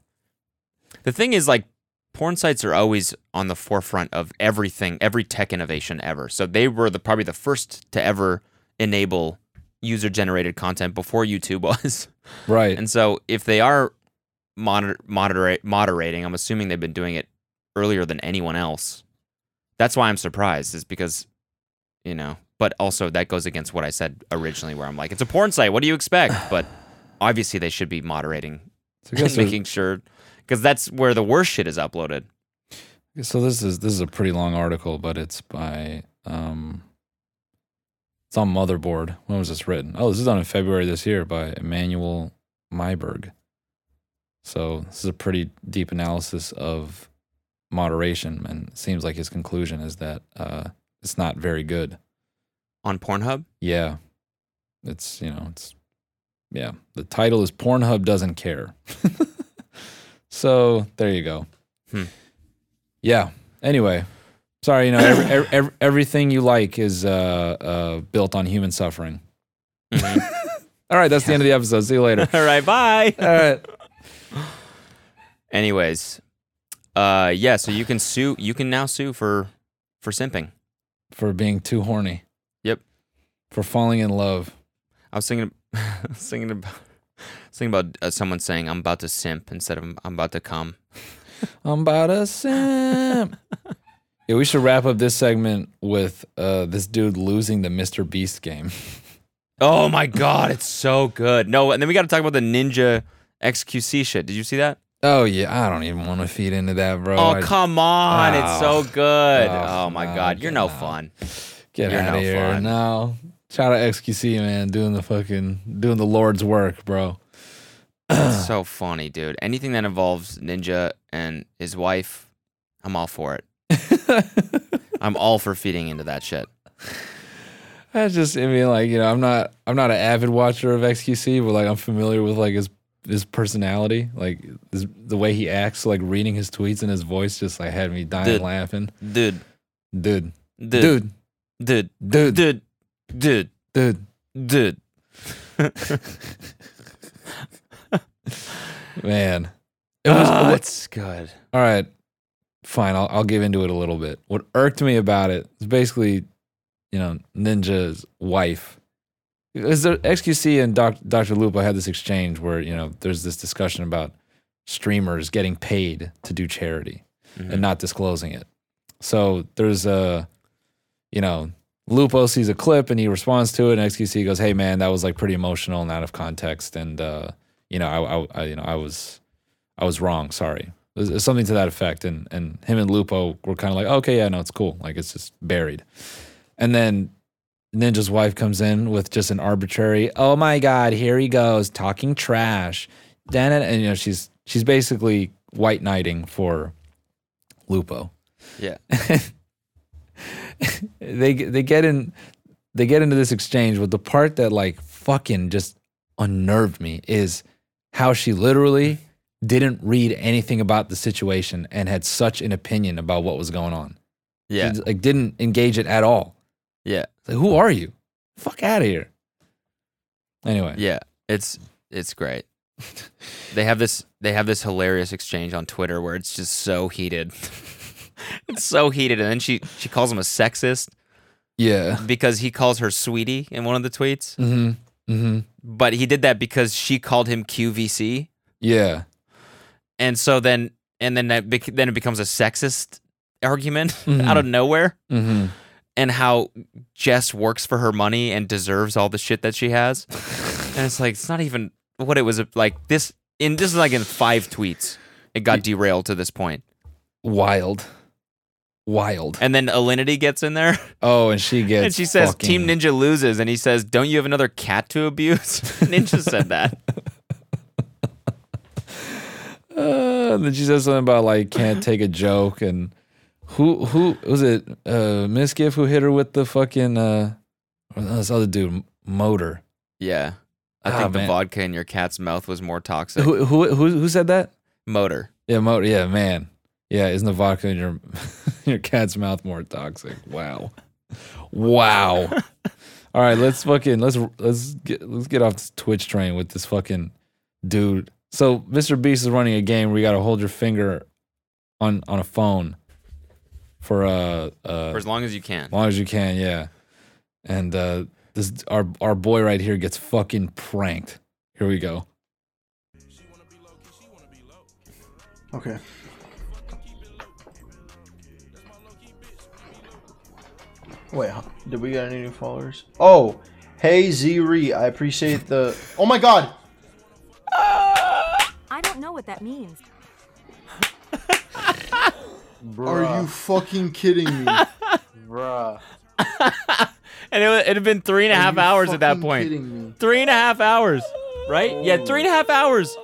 the thing is, like, porn sites are always on the forefront of everything, every tech innovation ever. So they were the probably the first to ever enable user generated content before YouTube was. Right. And so if they are moder- moderate moderating, I'm assuming they've been doing it earlier than anyone else. That's why I'm surprised, is because, you know, but also that goes against what I said originally, where I'm like, it's a porn site. What do you expect? But obviously they should be moderating so, making sure, because that's where the worst shit is uploaded. so this is this is a pretty long article, but it's by um it's on Motherboard. When was this written? Oh, this is done in February this year by Emanuel Maiberg. So this is a pretty deep analysis of moderation, and it seems like his conclusion is that uh, it's not very good. On Pornhub? Yeah. It's, you know, it's, yeah. The title is Pornhub Doesn't Care. so there you go. Hmm. Yeah. Anyway, sorry, you know, every, every, every, everything you like is uh, uh, built on human suffering. Mhm. All right. That's the end of the episode. See you later. All right, bye. All right. Anyways, uh, yeah, so you can sue, you can now sue for, for simping. For being too horny. Yep. For falling in love. I was thinking, I was thinking about, I was thinking about uh, someone saying I'm about to simp instead of I'm about to come. I'm about to simp. Yeah, we should wrap up this segment with uh, this dude losing the Mr. Beast game. Oh my god, it's so good. No, and then we got to talk about the Ninja XQC shit. Did you see that? Oh yeah, I don't even want to feed into that, bro. Oh I- come on, it's so Oh. good. Oh, Oh, my no, god, you're no out. fun. get you're out no of here. fun. No, shout out XQC man, doing the fucking doing the Lord's work, bro. So funny, dude. Anything that involves Ninja and his wife, I'm all for it. I'm all for feeding into that shit. I just, I mean, like you know, I'm not, I'm not an avid watcher of XQC, but like I'm familiar with like his his personality, like his, the way he acts, like reading his tweets and his voice, just like had me dying Dude. laughing. Dude, Dude, dude, dude, dude, dude, dude, dude, dude. dude. Man, it was. Oh, it's good. all right, fine. I'll I'll give into it a little bit. What irked me about it is basically, you know, Ninja's wife. Because XQC and Doc, Dr. Lupo had this exchange where you know there's this discussion about streamers getting paid to do charity Mhm. and not disclosing it. So there's a, you know, Lupo sees a clip and he responds to it, and XQC goes, "Hey man, that was like pretty emotional and out of context, and uh, you know, I, I, I, you know, I was, I was wrong. Sorry." It was- it was something to that effect, and and him and Lupo were kind of like, "Okay, yeah, no, it's cool. Like it's just buried." And then Ninja's wife comes in with just an arbitrary, "Oh my god, here he goes talking trash." Then and you know she's she's basically white knighting for Lupo Yeah. they they get in they get into this exchange but the part that like fucking just unnerved me is how she literally didn't read anything about the situation and had such an opinion about what was going on Yeah. She, like didn't engage it at all Yeah. It's like who are you fuck out of here anyway Yeah. It's it's great. they have this they have this hilarious exchange on Twitter where it's just so heated. it's so heated and then she she calls him a sexist yeah because he calls her sweetie in one of the tweets. mm-hmm mm-hmm But he did that because she called him QVC. yeah And so then and then that bec- then it becomes a sexist argument Mhm. out of nowhere mm-hmm and how Jess works for her money and deserves all the shit that she has. and it's like it's not even what it was like this in this is like in five tweets. It got derailed to this point. wild wild And then Alinity gets in there oh and she gets and she says fucking- Team Ninja loses and he says, "Don't you have another cat to abuse?" Ninja said that. Uh, and then she says something about like can't take a joke and who who was it uh who hit her with the fucking uh this other dude motor Yeah. I Ah, think the vodka in your cat's mouth was more toxic. who, who who who said that Motor. yeah motor yeah man Yeah, isn't the vodka in your your cat's mouth more toxic? Wow, wow. All right, let's fucking let's let's get let's get off this Twitch train with this fucking dude. So Mr. Beast is running a game where you got to hold your finger on on a phone for uh uh For as long as you can. as long as you can, yeah. And uh this our our boy right here gets fucking pranked. Here we go. Okay. Wait, did we get any new followers? Oh, hey Siri, I appreciate the. Oh my God! I don't know what that means. Are you fucking kidding me? Bruh. And it, it had been three and a Are half you hours at that fucking point. Kidding me? Three and a half hours, right? Yeah, three and a half hours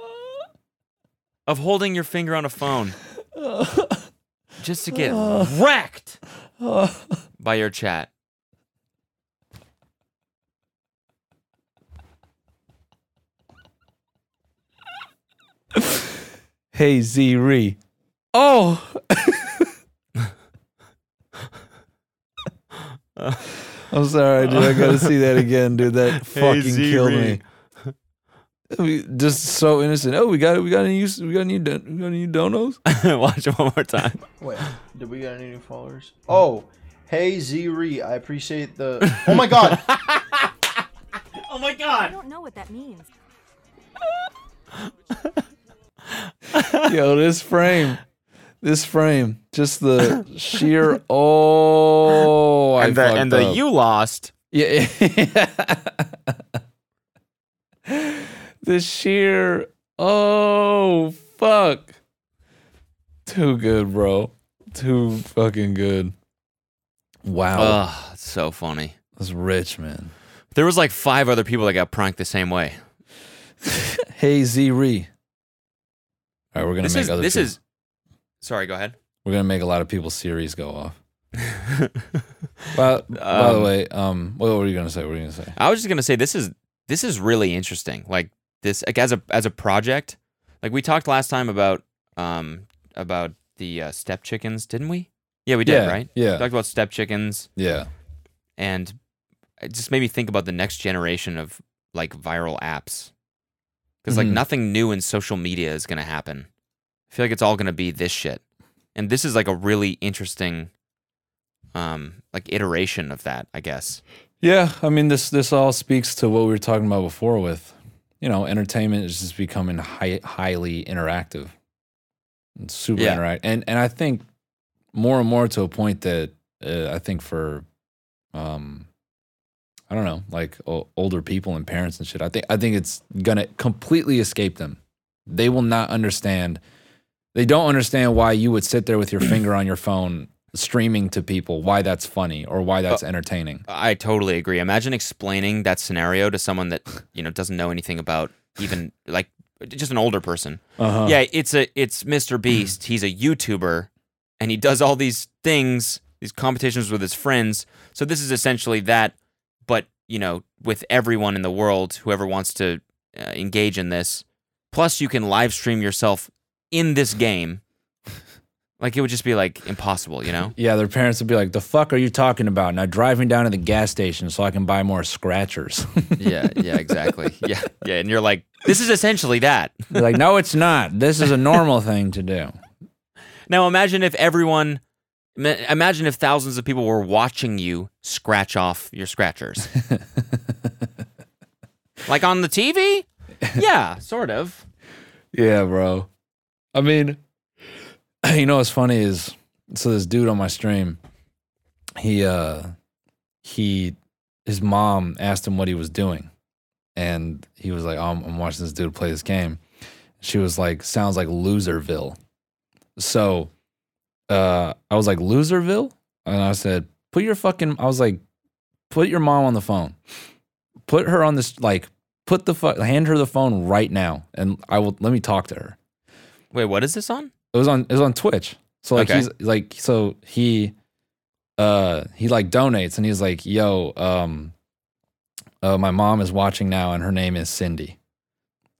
of holding your finger on a phone just to get wrecked by your chat. Hey Siri. Oh. I'm sorry, dude. I gotta see that again, dude. That Hey, fucking killed me. We- Just so innocent. Oh, we got it. we got any use we got any don- we got any donos? Watch it one more time. Wait, did we get any new followers? Oh, hey Siri, I appreciate the. Oh my God! Oh my god. I don't know what that means. Yo, this frame, this frame, just the sheer. Oh, I And the and the up. you lost. Yeah. the sheer oh fuck. Too good, bro. Too fucking good. Wow. Oh, it's so funny. That's rich, man. There was like five other people that got pranked the same way. Hey Siri. All right, we're gonna This make is other this people- is. Sorry, go ahead. we're gonna make a lot of people's Siris go off. By, by the Um, way, um, what were you gonna say? What were you gonna say? I was just gonna say this is this is really interesting. Like this like, as a as a project. Like we talked last time about um about the uh, step chickens, didn't we? Yeah, we did, yeah, right? We Yeah, talked about step chickens, yeah. and it just made me think about the next generation of like viral apps. Because like Mhm. nothing new in social media is gonna happen. I feel like it's all gonna be this shit, and this is like a really interesting, um, like iteration of that, I guess. Yeah, I mean this this all speaks to what we were talking about before with, you know, entertainment is just becoming high, highly interactive. It's super Yeah. interactive. And and I think more and more to a point that uh, I think for um I don't know, like o- older people and parents and shit. I think I think it's to completely escape them. They will not understand they don't understand why you would sit there with your finger on your phone streaming to people, why that's funny or why that's entertaining. I totally agree. Imagine explaining that scenario to someone that you know doesn't know anything about even like just an older person. Uh-huh. Yeah, it's a it's Mr. Beast. He's a YouTuber, and he does all these things, these competitions with his friends. So this is essentially that, but you know, with everyone in the world, whoever wants to uh, engage in this. Plus, you can live stream yourself in this game. Like it would just be like impossible, you know? Yeah, their parents would be like, "The fuck are you talking about?" Now driving down to the gas station so I can buy more scratchers. yeah, yeah, exactly. Yeah, yeah, and you're like, this is essentially that. Like, "No, it's not. This is a normal thing to do." Now imagine if everyone, imagine if thousands of people were watching you scratch off your scratchers, like on the TV. Yeah, sort of. Yeah, bro. I mean, you know what's funny is so this dude on my stream, he uh he his mom asked him what he was doing. And he was like, oh, I'm, I'm watching this dude play this game. She was like, sounds like Loserville. So uh I was like, Loserville? And I said, put your fucking I was like, put your mom on the phone. Put her on this like put the fu- hand her the phone right now and I will let me talk to her. Wait, what is this on? It was on it was on Twitch. So like Okay. he's like so he uh he like donates and he's like, "Yo, um uh my mom is watching now and her name is Cindy."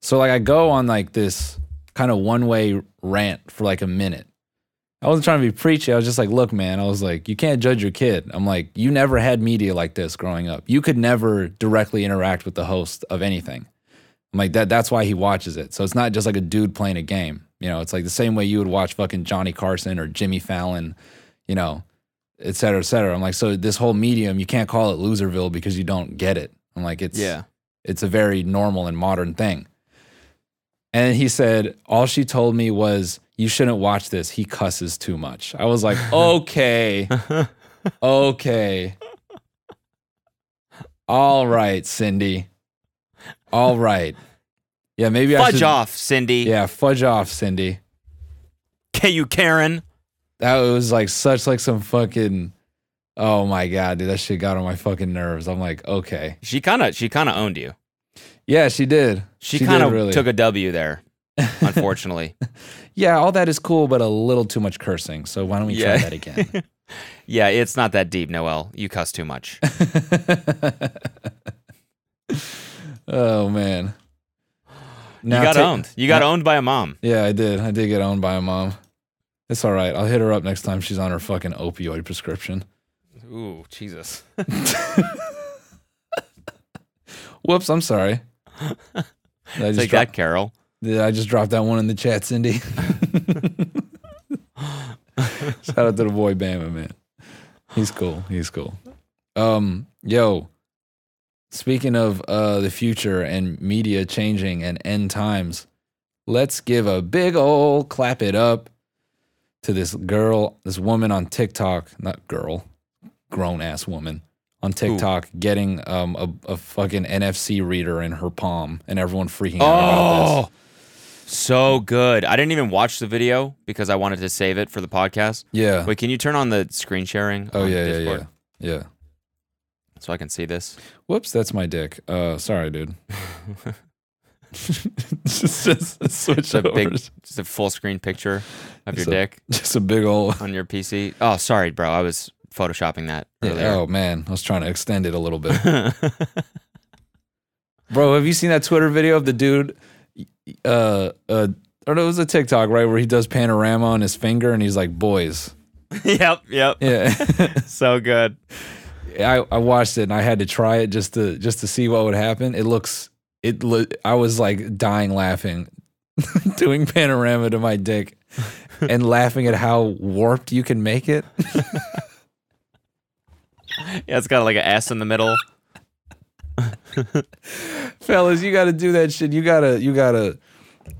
So like I go on like this kind of one-way rant for like a minute. I wasn't trying to be preachy. I was just like, look, man, I was like, you can't judge your kid. I'm like, you never had media like this growing up. You could never directly interact with the host of anything. I'm like, that that's why he watches it. So it's not just like a dude playing a game. You know, it's like the same way you would watch fucking Johnny Carson or Jimmy Fallon, you know, et cetera, et cetera. I'm like, so this whole medium, you can't call it Loserville because you don't get it. I'm like, it's Yeah. it's a very normal and modern thing. And he said, all she told me was, you shouldn't watch this. He cusses too much. I was like, okay, okay. All right, Cindy. All right. Yeah, maybe I Fudge should. off, Cindy. Yeah, fudge off, Cindy. Okay, you Karen. That was like such like some fucking. Oh my god, dude, that shit got on my fucking nerves. I'm like, okay, She kind of she kind of owned you. yeah, she did. She, did kind of really. took a W there. Unfortunately. Yeah, all that is cool, but a little too much cursing. So why don't we Yeah. try that again? yeah, it's not that deep, Noel. You cuss too much. oh man. you got ta- owned. You got now- owned by a mom. Yeah, I did. I did get owned by a mom. It's all right. I'll hit her up next time she's on her fucking opioid prescription. Ooh, Jesus. Whoops, I'm sorry. Did I just, Take that, Carol. Did I just drop that one in the chat, Cindy? Shout out to the boy Bama, man. He's cool. He's cool. Um, yo, speaking of uh the future and media changing and end times, let's give a big old clap it up to this girl, this woman on TikTok, not girl, grown ass woman on TikTok getting um a, a fucking NFC reader in her palm and everyone freaking out about this. So good. I didn't even watch the video because I wanted to save it for the podcast. Yeah. Wait, can you turn on the screen sharing? oh yeah, yeah, yeah. Yeah. So I can see this. Whoops, that's my dick. Uh sorry, dude. just, just switch It's a big, just a full screen picture of your a- dick just a big old on your PC. Oh, sorry, bro. I was photoshopping that earlier. Oh man, I was trying to extend it a little bit. Bro, have you seen that Twitter video of the dude uh uh or it was a TikTok, right, where he does panorama on his finger and he's like, boys. yep, yep. Yeah. So good. I, I watched it and I had to try it just to just to see what would happen. It looks it lo- I was like dying laughing doing panorama to my dick and laughing at how warped you can make it. Yeah, it's got like an S in the middle. Fellas, you got to do that shit. You got to you got to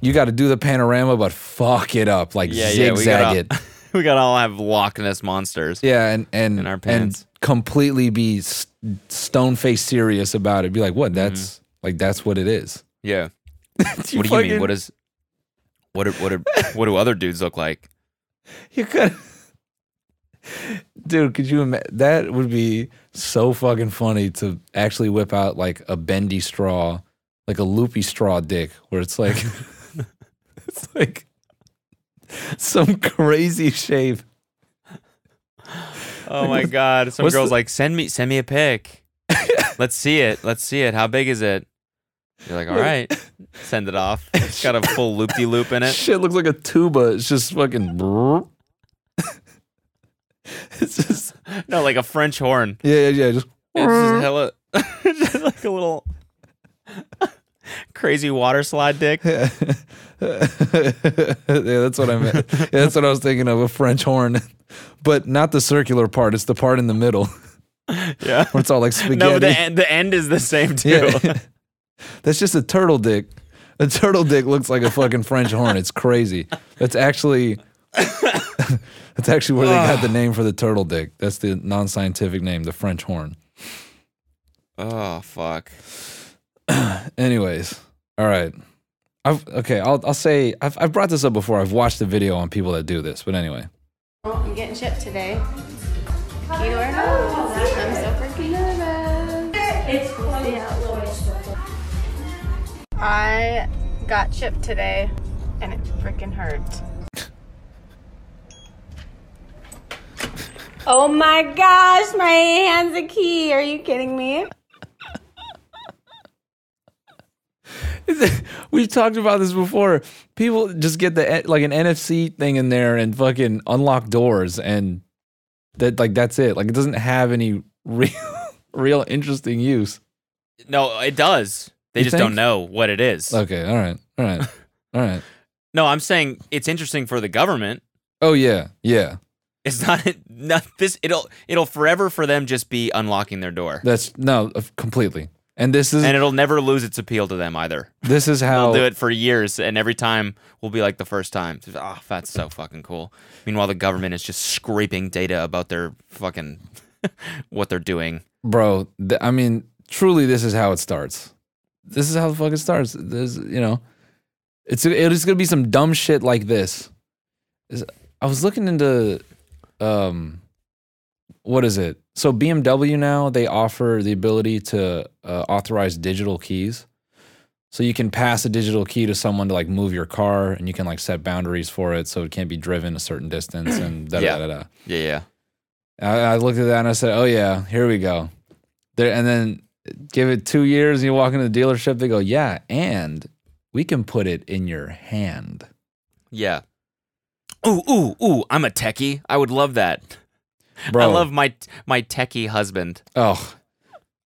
you got to do the panorama but fuck it up like Yeah, yeah. We zigzag gotta, it. we gotta all have Loch Ness monsters. Yeah, and and In our and completely be stone face serious about it. Be like, "What? That's mm-hmm. like that's what it is." Yeah. You what do you mean? What is? What do, what do, what do other dudes look like? You could, dude. Could you imagine? That would be so fucking funny to actually whip out like a bendy straw, like a loopy straw dick, where it's like, it's like some crazy shape. Oh my god! Some what's girls the- like send me send me a pic. Let's see it. Let's see it. How big is it? You're like, all right, send it off. It's got a full loop de loop in it. Shit looks like a tuba. It's just fucking. it's just No, like a French horn. yeah, yeah, yeah. Just It's just hella, just like a little crazy water slide dick. yeah, that's what I meant. Yeah, that's what I was thinking of a French horn, but not the circular part. It's the part in the middle Yeah. where it's all like spaghetti. No, but the end, the end is the same too. yeah. that's just a turtle dick. A turtle dick looks like a fucking French horn. It's crazy. That's actually that's actually where they got the name for the turtle dick. That's the non-scientific name, the French horn. Oh fuck. Anyways, all right. I've okay. I'll I'll say I've I've brought this up before. I've watched the video on people that do this, but anyway. Oh, I'm getting shipped today. You are nervous. I'm so freaking nervous. It's funny I got shipped today, and it freaking hurt. Oh my gosh, my hand's a key. Are you kidding me? We've talked about this before. People just get the like an NFC thing in there and fucking unlock doors, and that like that's it. Like it doesn't have any real, real interesting use. No, it does. They You just think? don't know what it is. Okay, all right, all right, all right. No, I'm saying it's interesting for the government. Oh yeah, yeah. It's not, not this. It'll it'll forever for them just be unlocking their door, That's no, uh, completely. And this is and it'll never lose its appeal to them either. this is how They'll do it for years, and every time will be like the first time. Oh, that's so fucking cool. Meanwhile, the government is just scraping data about their fucking what they're doing. bro. Th- I mean, truly, this is how it starts. This is how the fuck it starts. There's, you know, it's it's gonna be some dumb shit like this. Is- I was looking into, um, what is it? So BMW now they offer the ability to uh, authorize digital keys. So you can pass a digital key to someone to like move your car, and you can like set boundaries for it, so it can't be driven a certain distance and da da Yeah. da da. Yeah, yeah. I, I looked at that and I said, "Oh yeah, here we go." There, and then give it two years, and you walk into the dealership. They go, "Yeah, and we can put it in your hand." Yeah. Ooh, ooh, ooh! I'm a techie. I would love that. Bro, I love my my techie husband. Oh,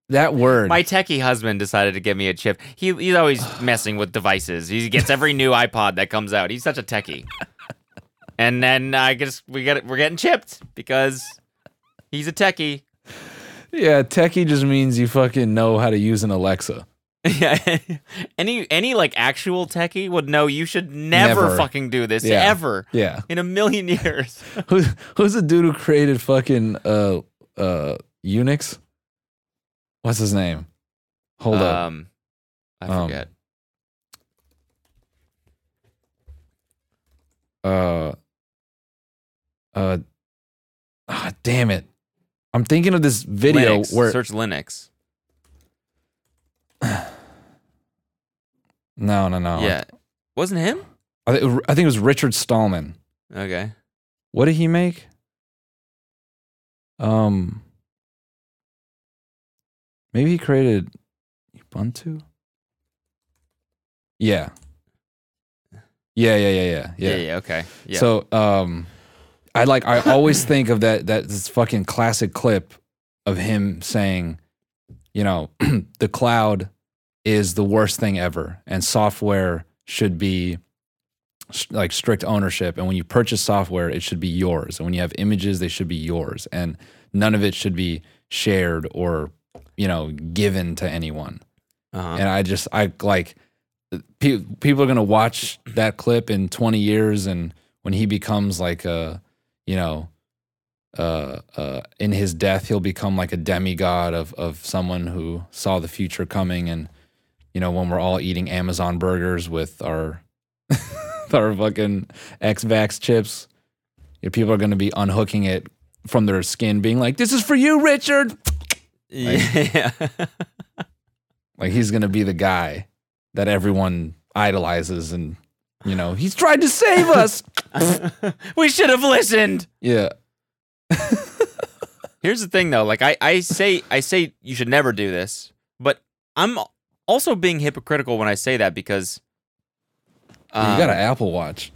that word. My techie husband decided to give me a chip. He he's always messing with devices. He gets every new iPod that comes out. He's such a techie. And then I guess we get we're getting chipped because he's a techie. yeah, techie just means you fucking know how to use an Alexa. Yeah. any any like actual techie would know you should never, Never. fucking do this Yeah. ever Yeah, in a million years. Who, who's the dude who created fucking uh uh Unix? What's his name? Hold up. um, I Um, forget. uh uh ah, damn it i'm thinking of this video Linux. where Search Linux. no no no Yeah. Wasn't him? I, thi- I think it was richard stallman Okay. what did he make um maybe he created ubuntu yeah yeah yeah yeah yeah Yeah. yeah, Yeah. okay. Yeah. So um I like I always think of that that this fucking classic clip of him saying, you know, the cloud is the worst thing ever and software should be like strict ownership and when you purchase software it should be yours and when you have images they should be yours and none of it should be shared or you know given to anyone uh-huh. and I just I like pe- people are gonna watch that clip in 20 years, and when he becomes like a, you know, uh, uh, in his death, he'll become like a demigod of of someone who saw the future coming, and you know, when we're all eating Amazon burgers with our our fucking X-Vax chips, you know, people are gonna be unhooking it from their skin, being like, "This is for you, Richard." yeah. Like he's gonna be the guy that everyone idolizes, and you know he's tried to save us. we should have listened. yeah, Here's the thing though, like I, I say I say you should never do this, but I'm also being hypocritical when I say that because you got um, an Apple Watch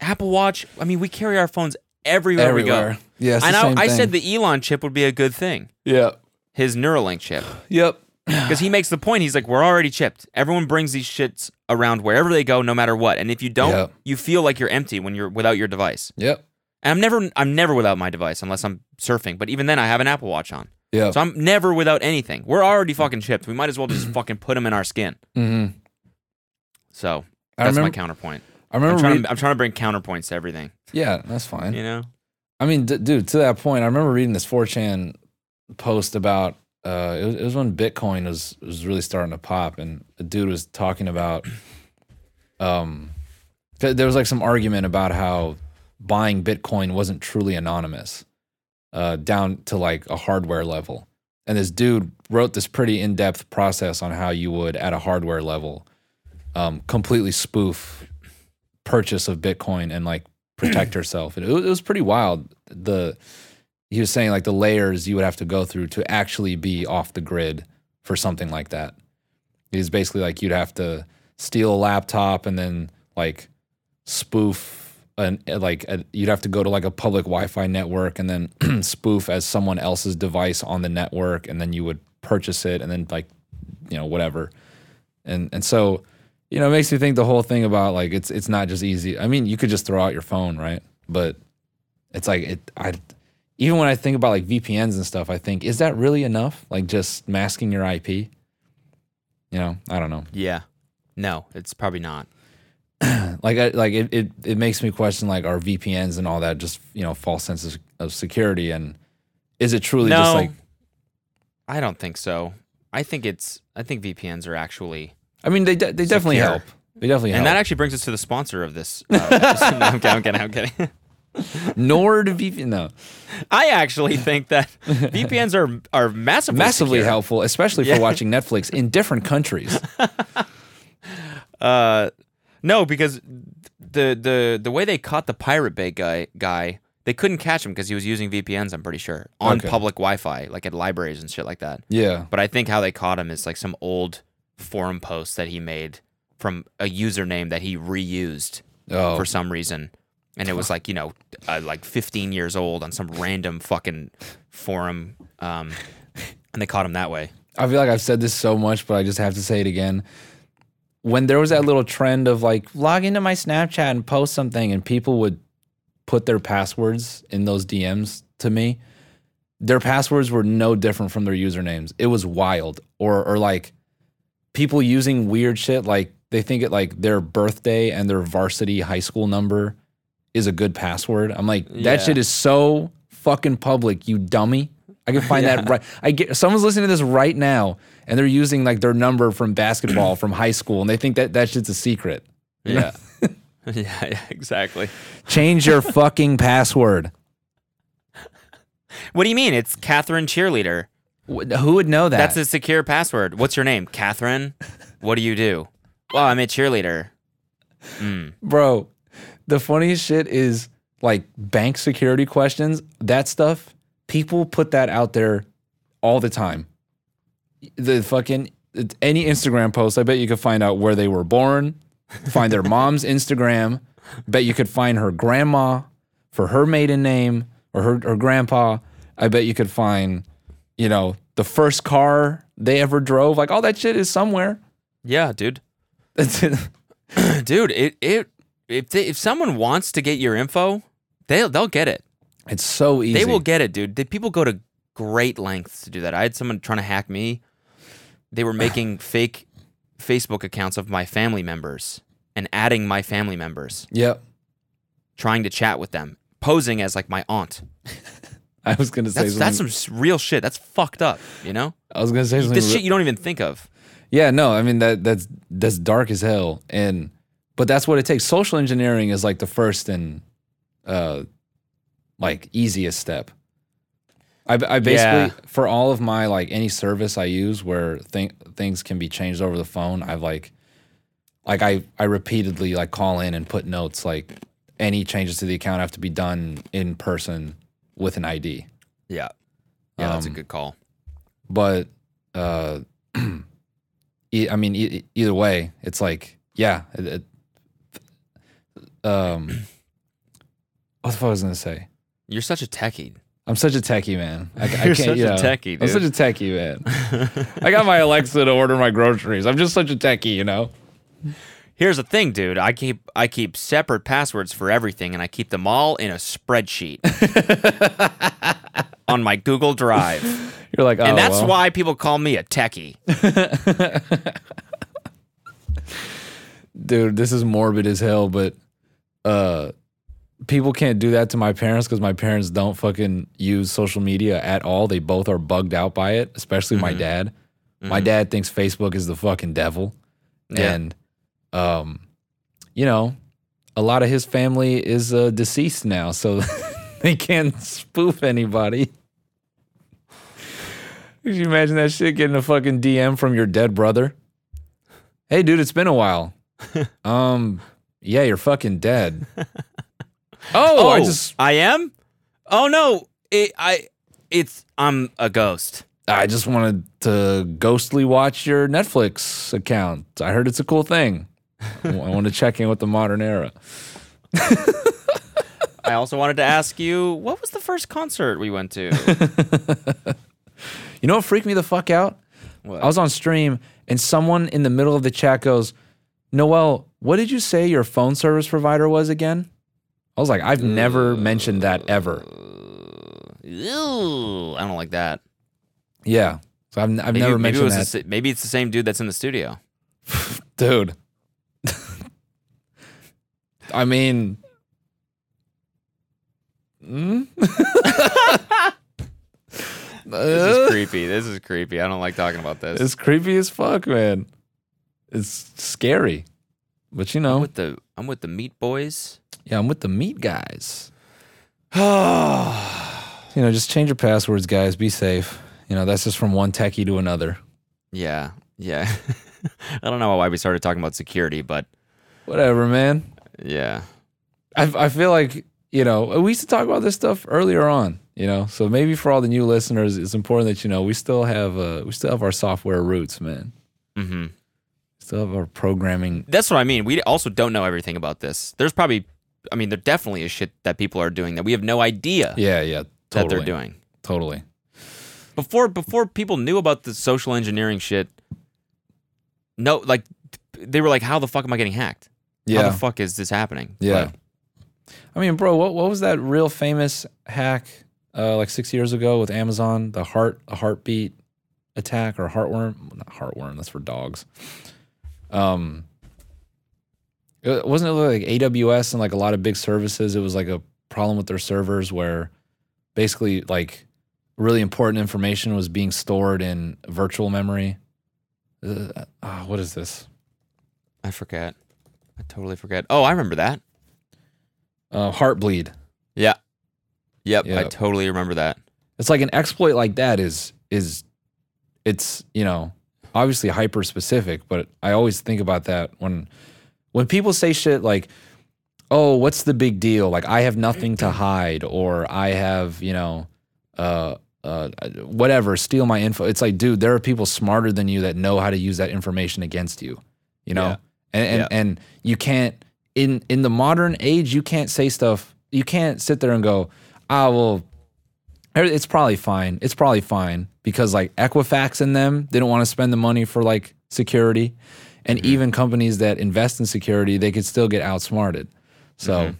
Apple Watch. I mean, we carry our phones everywhere, everywhere. we go. Yeah, it's I the same I said the Elon chip would be a good thing. Yeah. His Neuralink chip. Yep. Because he makes the point, he's like, we're already chipped. Everyone brings these shits around wherever they go, no matter what. And if you don't, Yep. you feel like you're empty when you're without your device. Yep. And I'm never, I'm never without my device unless I'm surfing. But even then, I have an Apple Watch on, Yep. so I'm never without anything. We're already fucking chipped. We might as well just fucking put them in our skin. hmm So that's my counterpoint. I I'm remember. trying, read- to, I'm trying to bring counterpoints to everything. yeah, that's fine. You know? I mean, d- dude, to that point, I remember reading this 4chan post about uh, it was, it was when Bitcoin was was really starting to pop, and a dude was talking about um, th- there was like some argument about how buying Bitcoin wasn't truly anonymous, uh, down to like a hardware level, and this dude wrote this pretty in depth process on how you would at a hardware level um, completely spoof purchase of Bitcoin and like protect yourself. And it was, it was pretty wild. The he was saying like the layers you would have to go through to actually be off the grid for something like that. It was basically like you'd have to steal a laptop and then like spoof an like a, you'd have to go to like a public Wi-Fi network and then spoof as someone else's device on the network and then you would purchase it and then like you know whatever. And and so you know it makes me think the whole thing about like it's it's not just easy. I mean you could just throw out your phone right? But it's like it i even when i think about like vpns and stuff i think is that really enough? Like just masking your ip you know i don't know. Yeah. No, it's probably not. like I, like it, it it makes me question like our vpns and all that just you know false sense of, of security and is it truly just like I don't think so. I think it's. I think VPNs are actually. i mean they de- they definitely Secure. help they definitely help. And help that actually brings us to the sponsor of this. Uh, no, I'm kidding. I'm kidding. I'm kidding. nord vpn no I actually think that VPNs are are massively massively secure. helpful especially Yeah. for watching netflix in different countries Uh, no, because the the the way they caught the Pirate Bay guy guy, they couldn't catch him because he was using VPNs. I'm pretty sure on Okay. public Wi-Fi, like at libraries and shit like that. yeah But I think how they caught him is like some old forum post that he made from a username that he reused oh for some reason, and it was like you know uh, like 15 years old on some random fucking forum, um, and they caught him that way. I feel like I've said this so much, but I just have to say it again. When there was that little trend of like log into my Snapchat and post something, and people would put their passwords in those DMs to me, their passwords were no different from their usernames. It was wild. Or or like people using weird shit like they think it like their birthday and their varsity high school number is a good password. I'm like, Yeah. that shit is so fucking public, you dummy. I can find that right. I get someone's listening to this right now and they're using like their number from basketball from high school and they think that that shit's a secret. Yeah. yeah, yeah, exactly. Change your fucking password. What do you mean? It's Catherine Cheerleader. Wh- Who would know that? That's a secure password. What's your name? Catherine? What do you do? Well, I'm a cheerleader. Mm. Bro, the funniest shit is like bank security questions, that stuff. People put that out there all the time. The fucking any Instagram post, I bet you could find out where they were born, find their mom's Instagram, bet you could find her grandma for her maiden name or her, her grandpa. I bet you could find, you know, the first car they ever drove. Like all that shit is somewhere. Yeah, dude. Dude, it it if they, if someone wants to get your info, they'll they'll get it. It's so easy. They will get it, dude. People go to great lengths to do that. I had someone trying to hack me. They were making fake Facebook accounts of my family members and adding my family members, Yep. trying to chat with them, posing as like my aunt. I was gonna say That's something. that's some real shit. That's fucked up, you know? I was gonna say something. This shit you don't even think of. yeah, no, I mean that that's that's dark as hell, and but that's what it takes. Social engineering is like the first and uh, like easiest step. I, I basically Yeah. for all of my like any service I use where th- things can be changed over the phone, I've like like I I repeatedly like call in and put notes like any changes to the account have to be done in person with an ID. Yeah. Yeah, that's a Um, good call. but uh e- i mean e- either way it's like yeah it, it- um what the fuck was i gonna say You're such a techie. i'm such a techie man I, I You're can't such you a know, techie, i'm such a techie man i got my alexa to order my groceries i'm just such a techie you know Here's the thing, dude. I keep I keep separate passwords for everything and I keep them all in a spreadsheet on my Google Drive. you're like oh, and that's well. why people call me a techie. dude this is morbid as hell but uh people can't do that to my parents because my parents don't fucking use social media at all. They both are bugged out by it especially my dad. My dad thinks facebook is the fucking devil. Yeah. and um you know a lot of his family is uh, deceased now so they can't spoof anybody. Could you imagine that shit getting a fucking dm from your dead brother? Hey dude it's been a while. Um, yeah, you're fucking dead. Oh, I oh, just I am? Oh no. It, I it's I'm a ghost. I just wanted to ghostly watch your Netflix account. I heard it's a cool thing. I want to check in with the modern era. I also wanted to ask you, what was the first concert we went to? You know what freaked me the fuck out? What? I was on stream and someone in the middle of the chat goes, Noel, what did you say your phone service provider was again? I was like, I've never mentioned that ever. Ew, I don't like that. Yeah. So I've, I've Maybe, never maybe, it mentioned was that. the maybe it's the same dude that's in the studio. Dude. I mean, mm? This is creepy. This is creepy. I don't like talking about this. it's creepy as fuck, man. It's scary. But you I'm know, with the I'm with the Meat Boys. Yeah, I'm with the meat guys. You know, just change your passwords, guys. Be safe. You know, that's just from one techie to another. Yeah, yeah. I don't know why we started talking about security, but Whatever, man. yeah. I, I feel like you know we used to talk about this stuff earlier on. You know, so maybe for all the new listeners, it's important that you know we still have uh, we still have our software roots, man. Mm-hmm. Still have our programming. That's what I mean. We also don't know everything about this. There's probably, I mean, there definitely is shit that people are doing that we have no idea Yeah, yeah, that they're doing. Totally. Before before people knew about the social engineering shit, no, like they were like, "How the fuck am I getting hacked? How the fuck is this happening?" yeah. But I mean, bro, what what was that real famous hack uh, like six years ago with Amazon? The heart, a heartbeat attack or heartworm? Not heartworm. That's for dogs. Um, it, wasn't it like AWS and like a lot of big services? It was like a problem with their servers where basically like really important information was being stored in virtual memory. Uh, ah, what is this? I forget. I totally forget. Oh, I remember that. Uh, heartbleed. Yeah. Yep. I totally remember that. It's like an exploit like that is is it's you know obviously hyper specific, but I always think about that when when people say shit like, "Oh, what's the big deal?" Like I have nothing to hide, or I have you know, uh, uh, whatever, steal my info. It's like, dude, there are people smarter than you that know how to use that information against you. You know, Yeah. and and, Yeah. and you can't in in the modern age you can't say stuff. You can't sit there and go, "Ah, well." It's probably fine. It's probably fine because like Equifax and them, they don't want to spend the money for like security, and even companies that invest in security, they could still get outsmarted. So,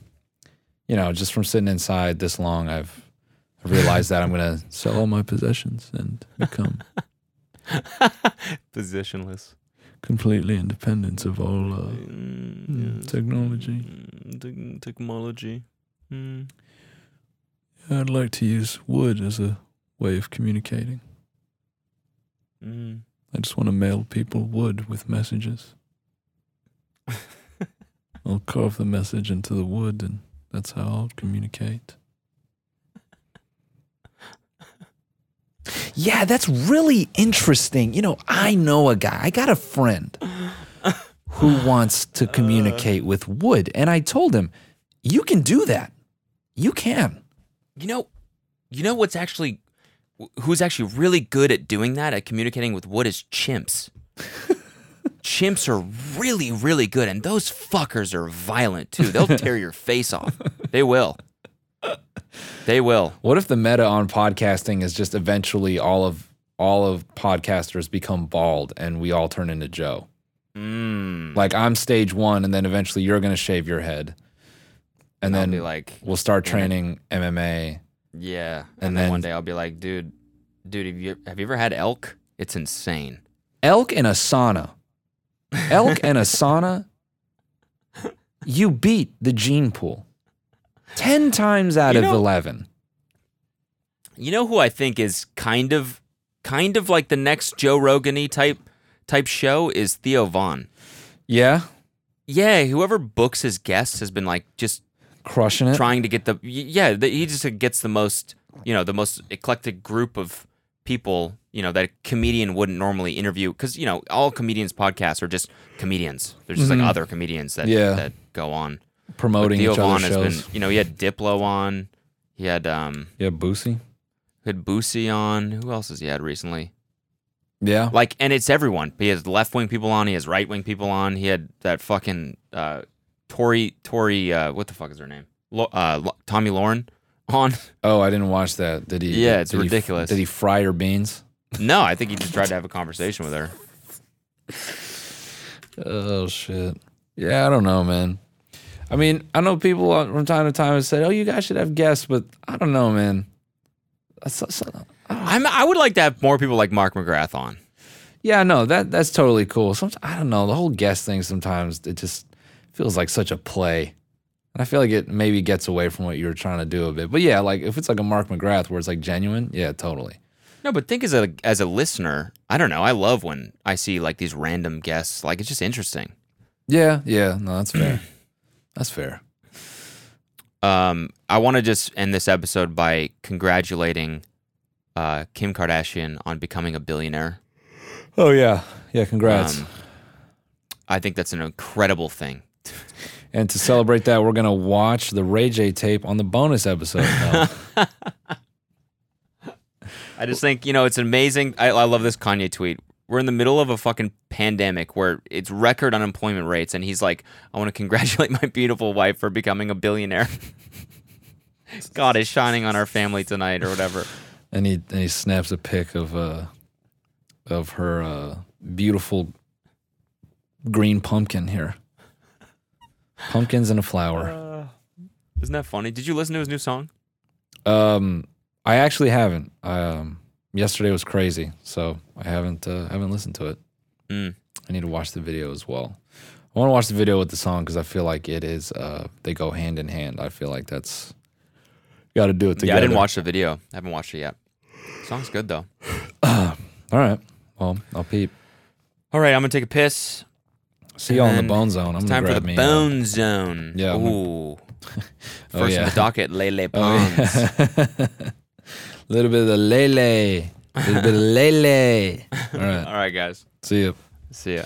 you know, just from sitting inside this long, I've realized that I'm gonna sell all my possessions and become Positionless. completely independent of all uh, Mm, technology. Mm, technology. Mm. I'd like to use wood as a way of communicating. Mm. I just want to mail people wood with messages. I'll carve the message into the wood, and that's how I'll communicate. Yeah, that's really interesting. You know, I know a guy, I got a friend who wants to uh. communicate with wood. And I told him, you can do that. You can. You know, you know what's actually who's actually really good at doing that at communicating with wood is chimps. chimps are really really good and those fuckers are violent too. They'll tear your face off. They will. They will. What if the meta on podcasting is just eventually all of all of podcasters become bald and we all turn into Joe? Mm. Like I'm stage one, and then eventually you're gonna shave your head, and I'll then like, we'll start training MMA. Yeah. And, And then, then- one day I'll be like, dude, dude, have you have you ever had elk? It's insane. Elk in a sauna, elk and a sauna. You beat the gene pool ten times out You of know- eleven. You know who I think is kind of kind of like the next Joe Rogan type type show is Theo Von. Yeah, Yeah, whoever books his guests has been like just crushing it. trying to get the yeah, the, he just gets the most, you know, the most eclectic group of people, you know, that a comedian wouldn't normally interview cuz you know, all comedians podcasts are just comedians. They're just like other comedians that Mm-hmm. Yeah. that go on. Promoting Theo each other's has shows. been, you know, he had Diplo on. He had um yeah, Boosie. he had Boosie on. Who else has he had recently? Yeah. Like, and it's everyone. He has left wing people on. He has right wing people on. He had that fucking uh, Tory Tory. Uh, what the fuck is her name? Lo- uh, Tomi Lahren on. Oh, I didn't watch that. Did he? Yeah, it's did he- ridiculous. did he fry her beans? no, I think he just tried to have a conversation with her. Oh shit. Yeah, I don't know, man. I mean, I know people from time to time have said, "Oh, you guys should have guests," but I don't know, man. That's, that's, I'm, I would like to have more people like Mark McGrath on. yeah, no, that that's totally cool. Sometimes I don't know the whole guest thing. Sometimes it just feels like such a play, and I feel like it maybe gets away from what you were trying to do a bit. But yeah, like if it's like a Mark McGrath where it's like genuine, yeah, totally. No, but think as a as a listener, I don't know. I love when I see like these random guests. Like it's just interesting. Yeah, yeah, no, that's fair. that's fair. Um, I want to just end this episode by congratulating uh, Kim Kardashian on becoming a billionaire. Oh yeah, yeah. Congrats. Um, I think that's an incredible thing. And to celebrate that, we're gonna watch the Ray J tape on the bonus episode. I just think you know it's amazing. I, I love this Kanye tweet. We're in the middle of a fucking pandemic where it's record unemployment rates, and he's like, "I want to congratulate my beautiful wife for becoming a billionaire." God is shining on our family tonight, or whatever. and he and he snaps a pic of uh of her uh beautiful green pumpkin here. Pumpkins and a flower. Isn't that funny? Did you listen to his new song? Um, I actually haven't. Um, yesterday was crazy, so I haven't uh, haven't listened to it. Mm. I need to watch the video as well. I want to watch the video with the song because I feel like it is. Uh, they go hand in hand. I feel like that's got to do it together. Yeah, I didn't watch the video. I haven't watched it yet. Song's good though. All right. Well, I'll peep. All right, I'm gonna take a piss. See y'all in the bone zone. I'm It's gonna time for grab the me. bone zone. Yeah, I'm gonna- Ooh. Oh, First yeah. on the docket, Lele Oh, Pons. little bit of lele. little bit of lele. All right. All right, guys. See you. See ya.